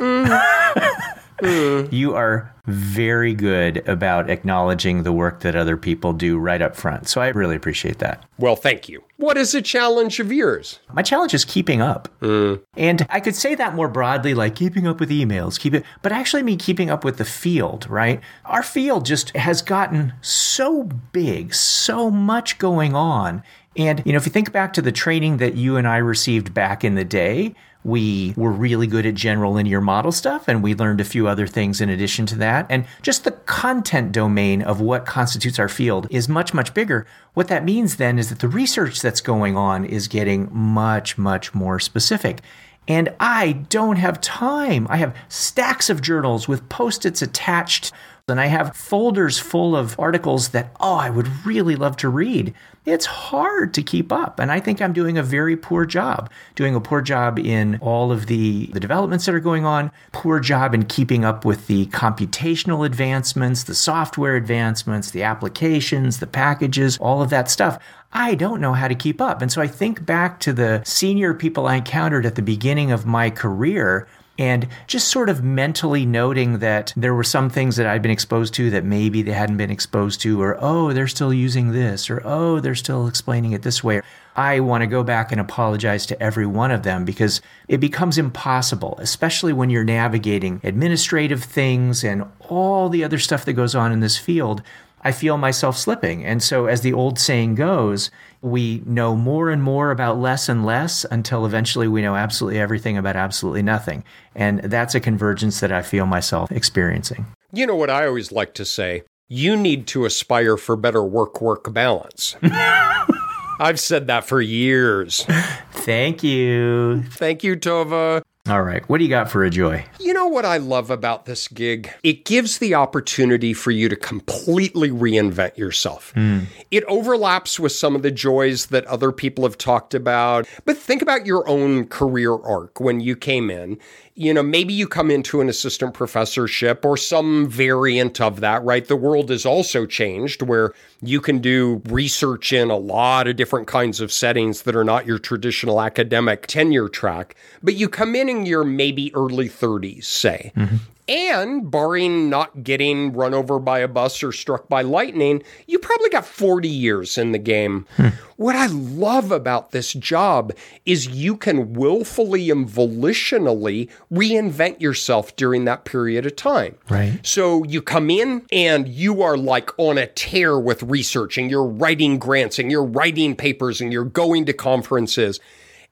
S1: Hmm. you are very good about acknowledging the work that other people do right up front. So I really appreciate that.
S2: Well, thank you. What is a challenge of yours?
S1: My challenge is keeping up. Hmm. And I could say that more broadly, like keeping up with emails, keep it, but I actually mean keeping up with the field, right? Our field just has gotten so big, so much going on. And, you know, if you think back to the training that you and I received back in the day, we were really good at general linear model stuff, and we learned a few other things in addition to that. And just the content domain of what constitutes our field is much, much bigger. What that means then is that the research that's going on is getting much, much more specific. And I don't have time. I have stacks of journals with post its attached, and I have folders full of articles that, oh, I would really love to read. It's hard to keep up. And I think I'm doing a very poor job, doing a poor job in all of the, the developments that are going on, poor job in keeping up with the computational advancements, the software advancements, the applications, the packages, all of that stuff. I don't know how to keep up. And so I think back to the senior people I encountered at the beginning of my career and just sort of mentally noting that there were some things that I'd been exposed to that maybe they hadn't been exposed to, or oh, they're still using this, or oh, they're still explaining it this way. I want to go back and apologize to every one of them because it becomes impossible, especially when you're navigating administrative things and all the other stuff that goes on in this field. I feel myself slipping. And so, as the old saying goes, we know more and more about less and less until eventually we know absolutely everything about absolutely nothing. And that's a convergence that I feel myself experiencing.
S2: You know what I always like to say? You need to aspire for better work work balance. [laughs] I've said that for years.
S1: Thank you.
S2: Thank you, Tove.
S1: All right. What do you got for a joy?
S2: You know what I love about this gig? It gives the opportunity for you to completely reinvent yourself. Hmm. It overlaps with some of the joys that other people have talked about. But think about your own career arc when you came in. You know, maybe you come into an assistant professorship or some variant of that, right? The world has also changed where you can do research in a lot of different kinds of settings that are not your traditional academic tenure track. But you come in in your maybe early 30s, say. Mm-hmm. And barring not getting run over by a bus or struck by lightning, you probably got 40 years in the game. Hmm. What I love about this job is you can willfully and volitionally reinvent yourself during that period of time.
S1: Right.
S2: So you come in and you are like on a tear with research and you're writing grants and you're writing papers and you're going to conferences.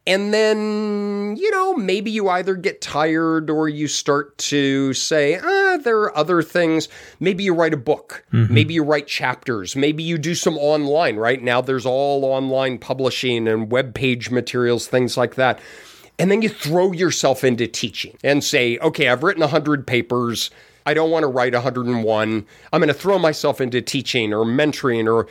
S2: And then, you know, maybe you either get tired or you start to say, ah, there are other things. Maybe you write a book. Maybe you write chapters. Maybe you do some online, right? Now there's all online publishing and web page materials, things like that. And then you throw yourself into teaching and say, okay, I've written 100 papers. I don't want to write 101. I'm going to throw myself into teaching or mentoring or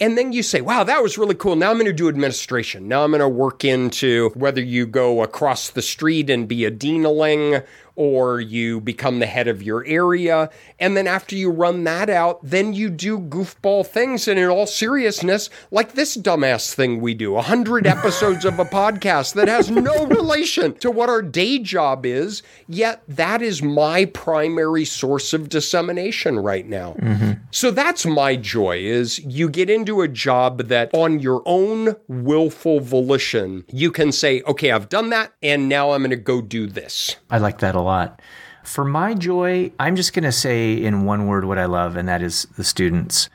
S2: and then you say, wow, that was really cool. Now I'm going to do administration. Now I'm going to work into whether you go across the street and be a deanaling or you become the head of your area. And then after you run that out, then you do goofball things. And in all seriousness, like this dumbass thing we do 100 [laughs] episodes of a podcast that has no [laughs] relation to what our day job is. Yet that is my primary source of dissemination right now. Mm-hmm. So that's my joy is you get into a job that on your own willful volition, you can say, okay, I've done that. And now I'm going to go do this.
S1: I like that a lot. For my joy, I'm just going to say in one word what I love, and that is the students.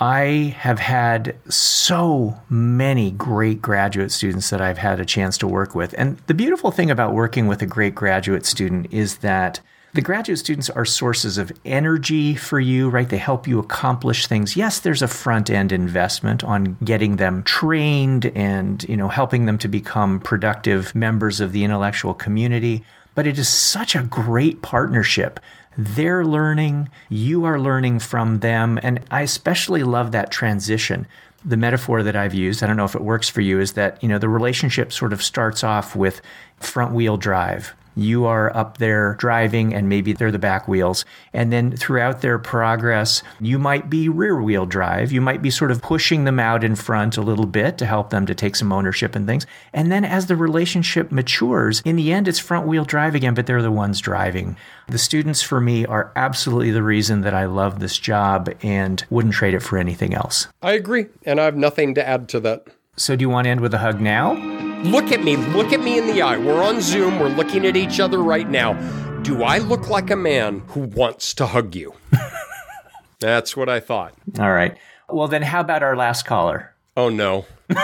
S1: I have had so many great graduate students that I've had a chance to work with. And the beautiful thing about working with a great graduate student is that the graduate students are sources of energy for you, right? They help you accomplish things. Yes, there's a front end investment on getting them trained and, you know, helping them to become productive members of the intellectual community, but it is such a great partnership. They're learning, you are learning from them, and I especially love that transition. The metaphor that I've used, I don't know if it works for you, is that, you know, the relationship sort of starts off with front wheel drive you are up there driving and maybe they're the back wheels. And then throughout their progress, you might be rear wheel drive. You might be sort of pushing them out in front a little bit to help them to take some ownership and things. And then as the relationship matures, in the end, it's front wheel drive again, but they're the ones driving. The students for me are absolutely the reason that I love this job and wouldn't trade it for anything else.
S2: I agree, and I have nothing to add to that.
S1: So, do you want to end with a hug now?
S2: Look at me, look at me in the eye. We're on Zoom, we're looking at each other right now. Do I look like a man who wants to hug you? [laughs] That's what I thought.
S1: All right. Well, then, how about our last caller?
S2: Oh, no. [laughs]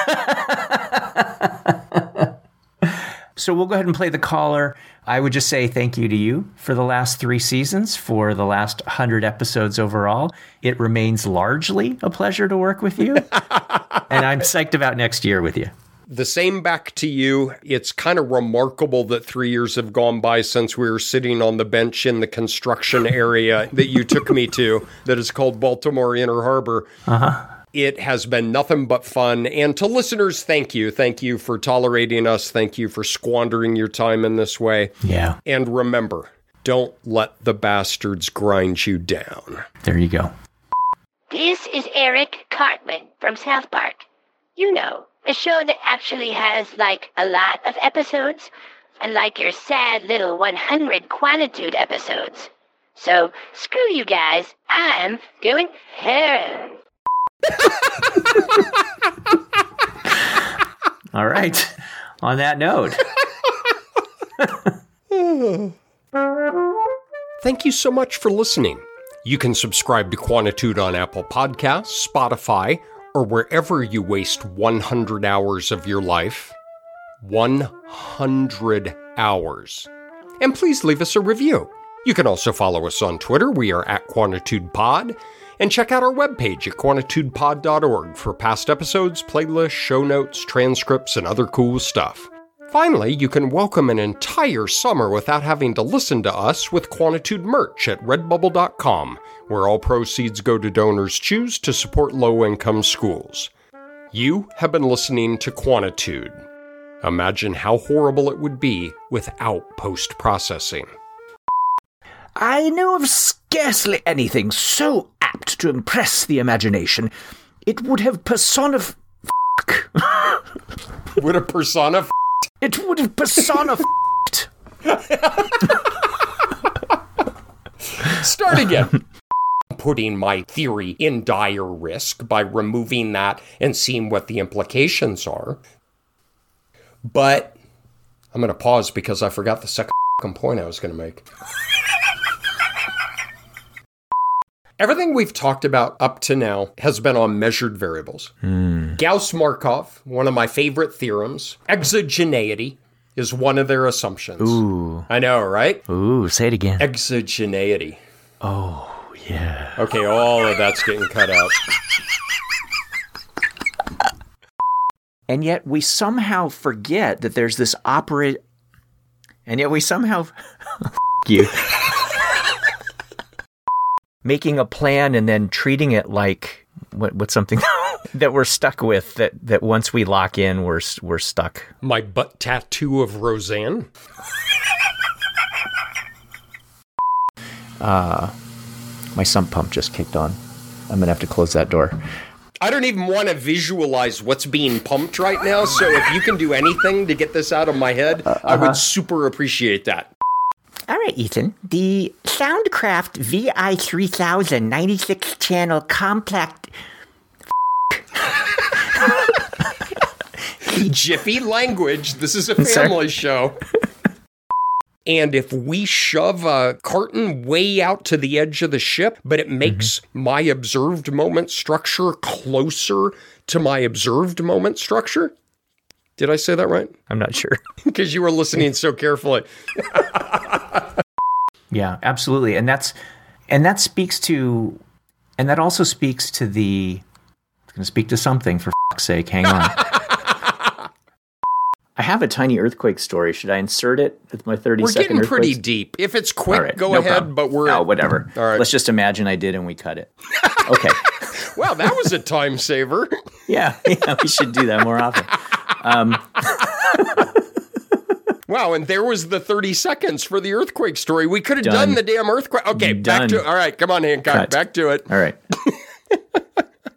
S1: So we'll go ahead and play the caller. I would just say thank you to you for the last three seasons, for the last 100 episodes overall. It remains largely a pleasure to work with you. [laughs] and I'm psyched about next year with you.
S2: The same back to you. It's kind of remarkable that three years have gone by since we were sitting on the bench in the construction [laughs] area that you took me to, that is called Baltimore Inner Harbor.
S1: Uh huh.
S2: It has been nothing but fun. And to listeners, thank you. Thank you for tolerating us. Thank you for squandering your time in this way.
S1: Yeah.
S2: And remember, don't let the bastards grind you down.
S1: There you go.
S15: This is Eric Cartman from South Park. You know, a show that actually has, like, a lot of episodes, unlike your sad little 100 Quantitude episodes. So, screw you guys. I'm going home. [laughs]
S1: All right. On that note. [laughs]
S2: Thank you so much for listening. You can subscribe to Quantitude on Apple Podcasts, Spotify, or wherever you waste 100 hours of your life. 100 hours. And please leave us a review. You can also follow us on Twitter. We are at QuantitudePod. And check out our webpage at quantitudepod.org for past episodes, playlists, show notes, transcripts, and other cool stuff. Finally, you can welcome an entire summer without having to listen to us with Quantitude merch at redbubble.com, where all proceeds go to DonorsChoose to support low income schools. You have been listening to Quantitude. Imagine how horrible it would be without post processing.
S3: I know of scarcely anything so apt to impress the imagination. It would have personif.
S2: would a persona?
S3: It would have persona.
S2: Start again. Putting my theory in dire risk by removing that and seeing what the implications are. But I'm going to pause because I forgot the second point I was going to make. Everything we've talked about up to now has been on measured variables.
S1: Hmm.
S2: Gauss Markov, one of my favorite theorems, exogeneity is one of their assumptions.
S1: Ooh.
S2: I know, right?
S1: Ooh, say it again.
S2: Exogeneity.
S1: Oh, yeah.
S2: Okay, all of that's getting cut out.
S1: And yet we somehow forget that there's this operate. And yet we somehow. [laughs] you. Making a plan and then treating it like what, what's something [laughs] that we're stuck with that, that once we lock in, we're, we're stuck.
S2: My butt tattoo of Roseanne.
S1: Uh, my sump pump just kicked on. I'm going to have to close that door.
S2: I don't even want to visualize what's being pumped right now. So if you can do anything to get this out of my head, uh, uh-huh. I would super appreciate that.
S3: All right, Ethan. The Soundcraft VI3000 96 channel compact. [laughs]
S2: Jiffy language. This is a family show. And if we shove a carton way out to the edge of the ship, but it makes mm-hmm. my observed moment structure closer to my observed moment structure. Did I say that right? [laughs]
S1: I'm not sure. [laughs]
S2: Because you were listening so carefully.
S1: yeah, absolutely. And that's and that speaks to and that also speaks to the it's gonna speak to something for fuck's sake. Hang on. [laughs] I have a tiny earthquake story. Should I insert it with my 30
S2: we're
S1: second
S2: getting pretty deep. If it's quick, right, go no ahead, problem. but we're.
S1: Oh, whatever. [laughs]
S2: All right.
S1: Let's just imagine I did and we cut it. [laughs] Okay.
S2: wow, that was a time saver. [laughs]
S1: yeah, yeah, we should do that more often. Um,
S2: Wow, and there was the 30 seconds for the earthquake story. We could have
S1: Done.
S2: done. the damn earthquake. Okay, back
S1: Done.
S2: to All right, come on, Hancock.
S1: Cut.
S2: Back to it.
S1: All right.